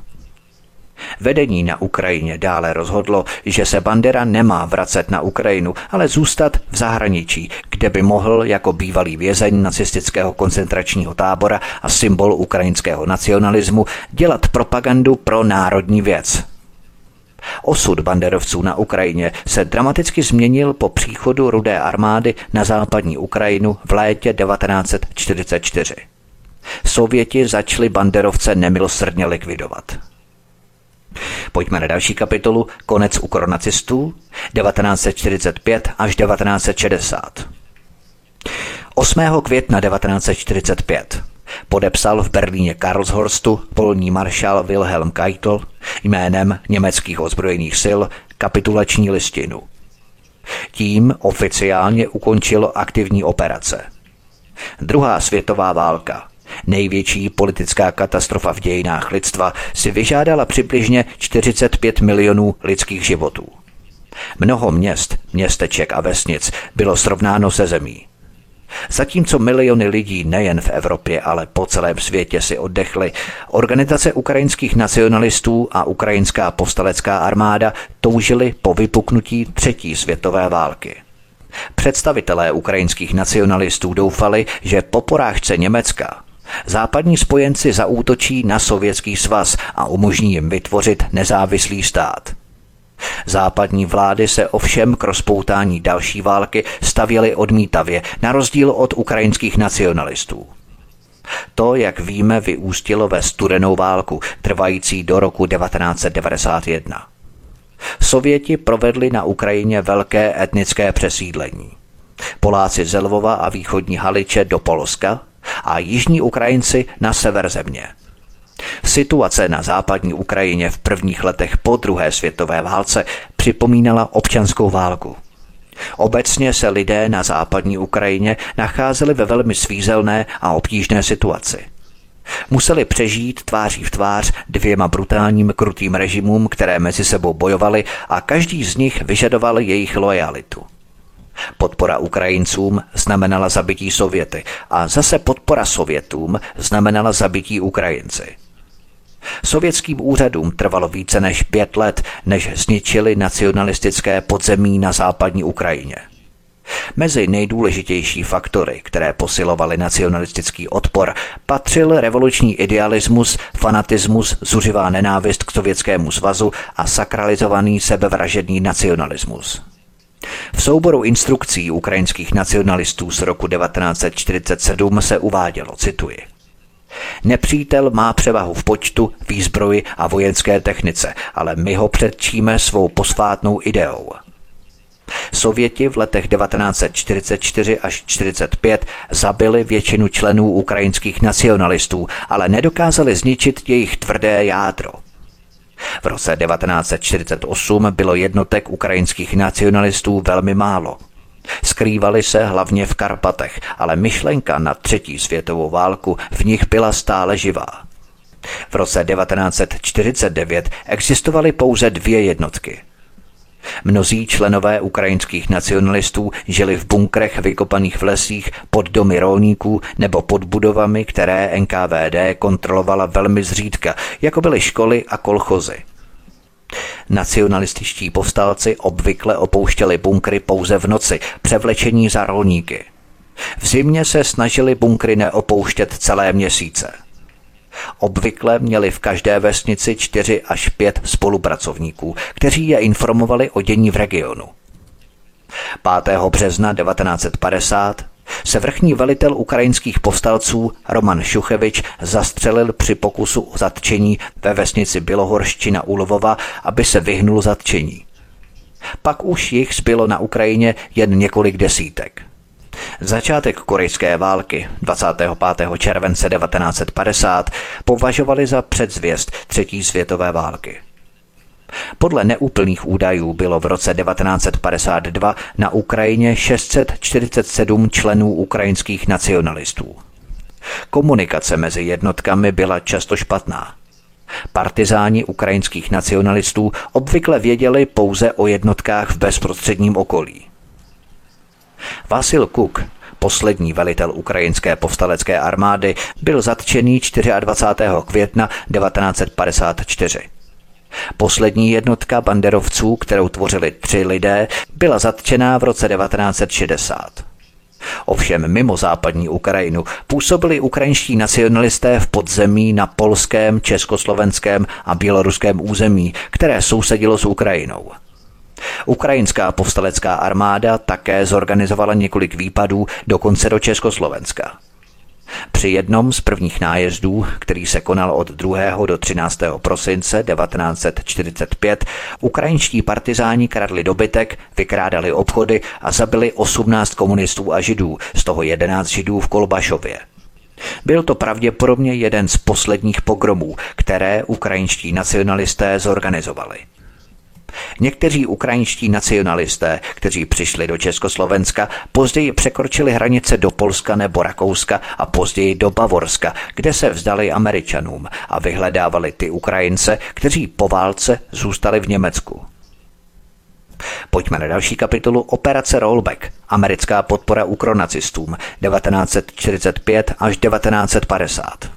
Vedení na Ukrajině dále rozhodlo, že se Bandera nemá vracet na Ukrajinu, ale zůstat v zahraničí, kde by mohl jako bývalý vězeň nacistického koncentračního tábora a symbol ukrajinského nacionalismu dělat propagandu pro národní věc. Osud banderovců na Ukrajině se dramaticky změnil po příchodu Rudé armády na západní Ukrajinu v létě 1944. Sověti začali banderovce nemilosrdně likvidovat. Pojďme na další kapitolu Konec u koronacistů 1945 až 1960. 8. května 1945 podepsal v Berlíně Karlshorstu polní maršál Wilhelm Keitel jménem německých ozbrojených sil kapitulační listinu. Tím oficiálně ukončilo aktivní operace. Druhá světová válka Největší politická katastrofa v dějinách lidstva si vyžádala přibližně 45 milionů lidských životů. Mnoho měst, městeček a vesnic bylo srovnáno se zemí. Zatímco miliony lidí nejen v Evropě, ale po celém světě si oddechly, organizace ukrajinských nacionalistů a ukrajinská postalecká armáda toužili po vypuknutí třetí světové války. Představitelé ukrajinských nacionalistů doufali, že po porážce Německa Západní spojenci zaútočí na Sovětský svaz a umožní jim vytvořit nezávislý stát. Západní vlády se ovšem k rozpoutání další války stavěly odmítavě, na rozdíl od ukrajinských nacionalistů. To, jak víme, vyústilo ve studenou válku, trvající do roku 1991. Sověti provedli na Ukrajině velké etnické přesídlení. Poláci z Lvova a východní Haliče do Polska, a jižní Ukrajinci na sever země. Situace na západní Ukrajině v prvních letech po druhé světové válce připomínala občanskou válku. Obecně se lidé na západní Ukrajině nacházeli ve velmi svízelné a obtížné situaci. Museli přežít tváří v tvář dvěma brutálním krutým režimům, které mezi sebou bojovali a každý z nich vyžadoval jejich lojalitu. Podpora Ukrajincům znamenala zabití Sověty a zase podpora Sovětům znamenala zabití Ukrajinci. Sovětským úřadům trvalo více než pět let, než zničili nacionalistické podzemí na západní Ukrajině. Mezi nejdůležitější faktory, které posilovaly nacionalistický odpor, patřil revoluční idealismus, fanatismus, zuřivá nenávist k Sovětskému svazu a sakralizovaný sebevražedný nacionalismus. V souboru instrukcí ukrajinských nacionalistů z roku 1947 se uvádělo, cituji, Nepřítel má převahu v počtu, výzbroji a vojenské technice, ale my ho předčíme svou posvátnou ideou. Sověti v letech 1944 až 1945 zabili většinu členů ukrajinských nacionalistů, ale nedokázali zničit jejich tvrdé jádro – v roce 1948 bylo jednotek ukrajinských nacionalistů velmi málo. Skrývali se hlavně v Karpatech, ale myšlenka na třetí světovou válku v nich byla stále živá. V roce 1949 existovaly pouze dvě jednotky – Mnozí členové ukrajinských nacionalistů žili v bunkrech vykopaných v lesích pod domy rolníků nebo pod budovami, které NKVD kontrolovala velmi zřídka, jako byly školy a kolchozy. Nacionalističtí povstalci obvykle opouštěli bunkry pouze v noci, převlečení za rolníky. V zimě se snažili bunkry neopouštět celé měsíce – Obvykle měli v každé vesnici čtyři až pět spolupracovníků, kteří je informovali o dění v regionu. 5. března 1950 se vrchní velitel ukrajinských povstalců Roman Šuchevič zastřelil při pokusu o zatčení ve vesnici Bělohorština u Lvova, aby se vyhnul zatčení. Pak už jich zbylo na Ukrajině jen několik desítek. Začátek korejské války 25. července 1950 považovali za předzvěst třetí světové války. Podle neúplných údajů bylo v roce 1952 na Ukrajině 647 členů ukrajinských nacionalistů. Komunikace mezi jednotkami byla často špatná. Partizáni ukrajinských nacionalistů obvykle věděli pouze o jednotkách v bezprostředním okolí. Vasil Kuk, poslední velitel ukrajinské povstalecké armády, byl zatčený 24. května 1954. Poslední jednotka banderovců, kterou tvořili tři lidé, byla zatčená v roce 1960. Ovšem mimo západní Ukrajinu působili ukrajinští nacionalisté v podzemí na polském, československém a běloruském území, které sousedilo s Ukrajinou. Ukrajinská povstalecká armáda také zorganizovala několik výpadů dokonce do Československa. Při jednom z prvních nájezdů, který se konal od 2. do 13. prosince 1945, ukrajinští partizáni kradli dobytek, vykrádali obchody a zabili 18 komunistů a židů, z toho 11 židů v Kolbašově. Byl to pravděpodobně jeden z posledních pogromů, které ukrajinští nacionalisté zorganizovali. Někteří ukrajinští nacionalisté, kteří přišli do Československa, později překročili hranice do Polska nebo Rakouska a později do Bavorska, kde se vzdali Američanům a vyhledávali ty Ukrajince, kteří po válce zůstali v Německu. Pojďme na další kapitolu Operace Rollback, americká podpora ukronacistům 1945 až 1950.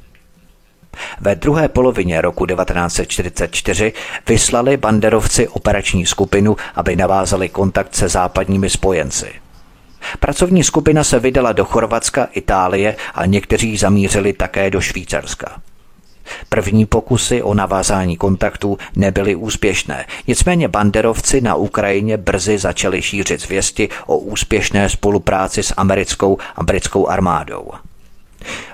Ve druhé polovině roku 1944 vyslali banderovci operační skupinu, aby navázali kontakt se západními spojenci. Pracovní skupina se vydala do Chorvatska, Itálie a někteří zamířili také do Švýcarska. První pokusy o navázání kontaktů nebyly úspěšné, nicméně banderovci na Ukrajině brzy začali šířit zvěsti o úspěšné spolupráci s americkou a britskou armádou.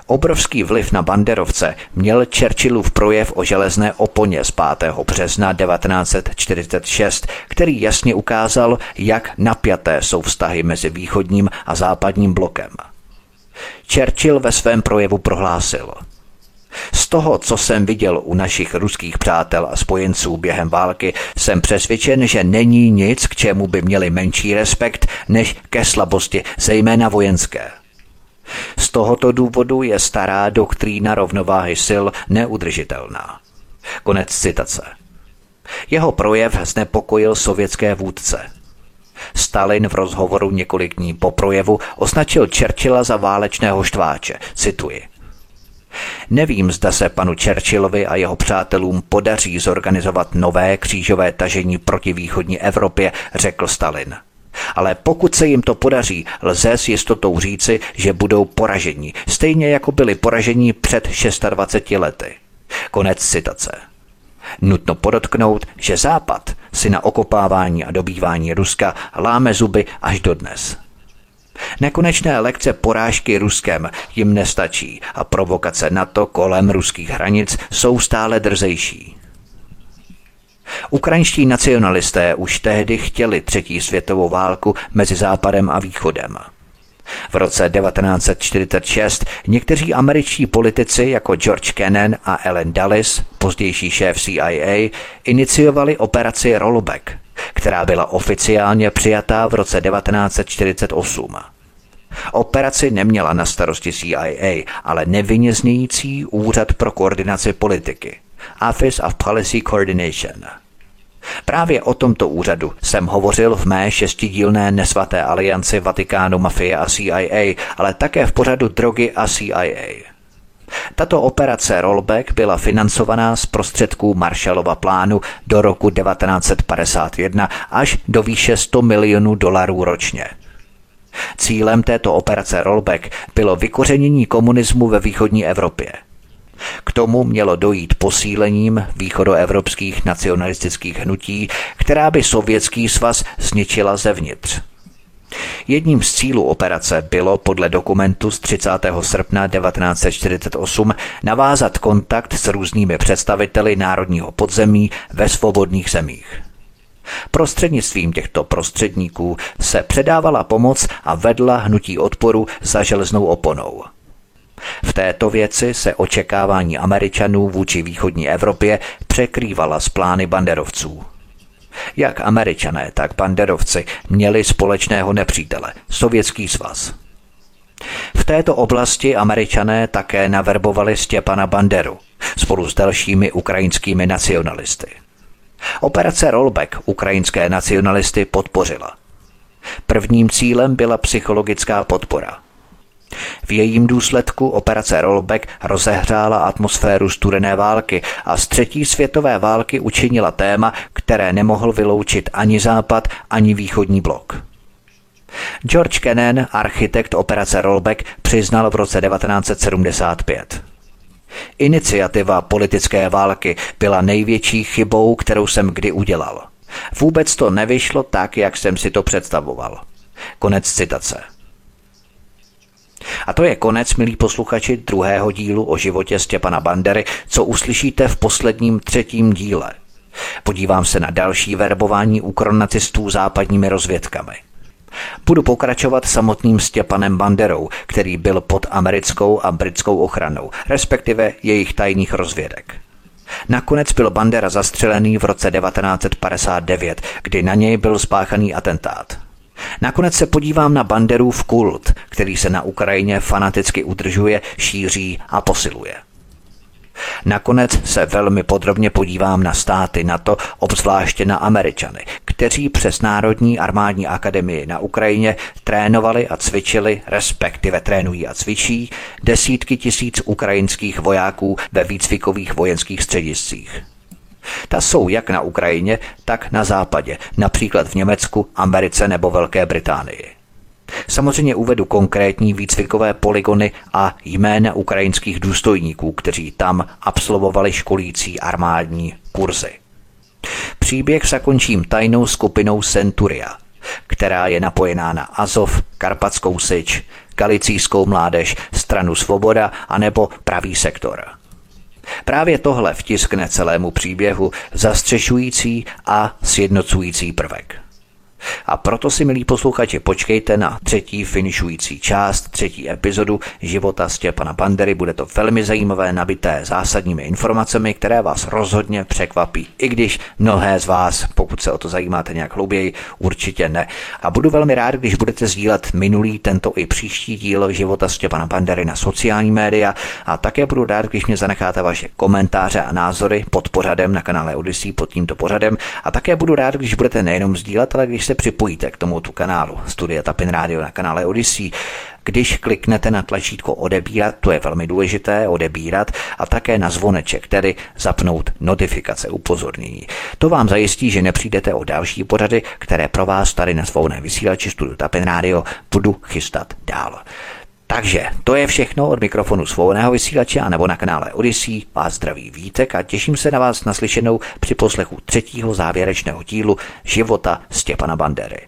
Obrovský vliv na banderovce měl Churchillův projev o železné oponě z 5. března 1946, který jasně ukázal, jak napjaté jsou vztahy mezi východním a západním blokem. Churchill ve svém projevu prohlásil – z toho, co jsem viděl u našich ruských přátel a spojenců během války, jsem přesvědčen, že není nic, k čemu by měli menší respekt než ke slabosti, zejména vojenské. Z tohoto důvodu je stará doktrína rovnováhy sil neudržitelná. Konec citace. Jeho projev znepokojil sovětské vůdce. Stalin v rozhovoru několik dní po projevu označil Churchilla za válečného štváče. Cituji. Nevím, zda se panu Churchillovi a jeho přátelům podaří zorganizovat nové křížové tažení proti východní Evropě, řekl Stalin. Ale pokud se jim to podaří, lze s jistotou říci, že budou poražení, stejně jako byli poražení před 26 lety. Konec citace. Nutno podotknout, že Západ si na okopávání a dobývání Ruska láme zuby až dodnes. Nekonečné lekce porážky Ruskem jim nestačí a provokace NATO kolem ruských hranic jsou stále drzejší. Ukrajinští nacionalisté už tehdy chtěli třetí světovou válku mezi Západem a Východem. V roce 1946 někteří američtí politici jako George Kennan a Ellen Dulles, pozdější šéf CIA, iniciovali operaci Rollback, která byla oficiálně přijatá v roce 1948. Operaci neměla na starosti CIA, ale nevyněznějící úřad pro koordinaci politiky – Office of Policy Coordination. Právě o tomto úřadu jsem hovořil v mé šestidílné nesvaté alianci Vatikánu, mafie a CIA, ale také v pořadu drogy a CIA. Tato operace Rollback byla financovaná z prostředků Marshallova plánu do roku 1951 až do výše 100 milionů dolarů ročně. Cílem této operace Rollback bylo vykořenění komunismu ve východní Evropě – k tomu mělo dojít posílením východoevropských nacionalistických hnutí, která by sovětský svaz zničila zevnitř. Jedním z cílů operace bylo podle dokumentu z 30. srpna 1948 navázat kontakt s různými představiteli národního podzemí ve svobodných zemích. Prostřednictvím těchto prostředníků se předávala pomoc a vedla hnutí odporu za železnou oponou – v této věci se očekávání Američanů vůči východní Evropě překrývala s plány banderovců. Jak američané, tak banderovci měli společného nepřítele, Sovětský svaz. V této oblasti američané také naverbovali Stěpana Banderu spolu s dalšími ukrajinskými nacionalisty. Operace Rollback ukrajinské nacionalisty podpořila. Prvním cílem byla psychologická podpora – V jejím důsledku operace Rollback rozehřála atmosféru studené války a z třetí světové války učinila téma, které nemohl vyloučit ani Západ, ani východní blok. George Kennan, architekt operace Rollback, přiznal v roce 1975. Iniciativa politické války byla největší chybou, kterou jsem kdy udělal. Vůbec to nevyšlo tak, jak jsem si to představoval. Konec citace. A to je konec, milí posluchači, druhého dílu o životě Stěpana Bandery, co uslyšíte v posledním třetím díle. Podívám se na další verbování ukronacistů západními rozvědkami. Budu pokračovat samotným Stěpanem Banderou, který byl pod americkou a britskou ochranou, respektive jejich tajných rozvědek. Nakonec byl Bandera zastřelený v roce 1959, kdy na něj byl spáchaný atentát. Nakonec se podívám na Banderův kult, který se na Ukrajině fanaticky udržuje, šíří a posiluje. Nakonec se velmi podrobně podívám na státy NATO, obzvláště na Američany, kteří přes Národní armádní akademii na Ukrajině trénovali a cvičili, respektive trénují a cvičí, desítky tisíc ukrajinských vojáků ve výcvikových vojenských střediscích. Ta jsou jak na Ukrajině, tak na západě, například v Německu, Americe nebo Velké Británii. Samozřejmě uvedu konkrétní výcvikové poligony a jména ukrajinských důstojníků, kteří tam absolvovali školící armádní kurzy. Příběh zakončím tajnou skupinou Centuria, která je napojená na Azov, Karpatskou Syč, Galicijskou mládež, stranu Svoboda anebo pravý sektor. Právě tohle vtiskne celému příběhu zastřešující a sjednocující prvek. A proto si, milí posluchači, počkejte na třetí finišující část, třetí epizodu života Stěpana Bandery. Bude to velmi zajímavé, nabité zásadními informacemi, které vás rozhodně překvapí. I když mnohé z vás, pokud se o to zajímáte nějak hlouběji, určitě ne. A budu velmi rád, když budete sdílet minulý, tento i příští díl života Stěpana Bandery na sociální média. A také budu rád, když mě zanecháte vaše komentáře a názory pod pořadem na kanále Odyssey pod tímto pořadem. A také budu rád, když budete nejenom sdílet, ale když se připojíte k tomuto kanálu Studia Tapin Radio na kanále Odyssey. Když kliknete na tlačítko odebírat, to je velmi důležité, odebírat a také na zvoneček, tedy zapnout notifikace upozornění. To vám zajistí, že nepřijdete o další pořady, které pro vás tady na svobodném vysílači Studio Tapin Radio budu chystat dál. Takže to je všechno od mikrofonu svobodného vysílače a nebo na kanále Odyssey. Vás zdraví Vítek a těším se na vás naslyšenou při poslechu třetího závěrečného dílu života Stěpana Bandery.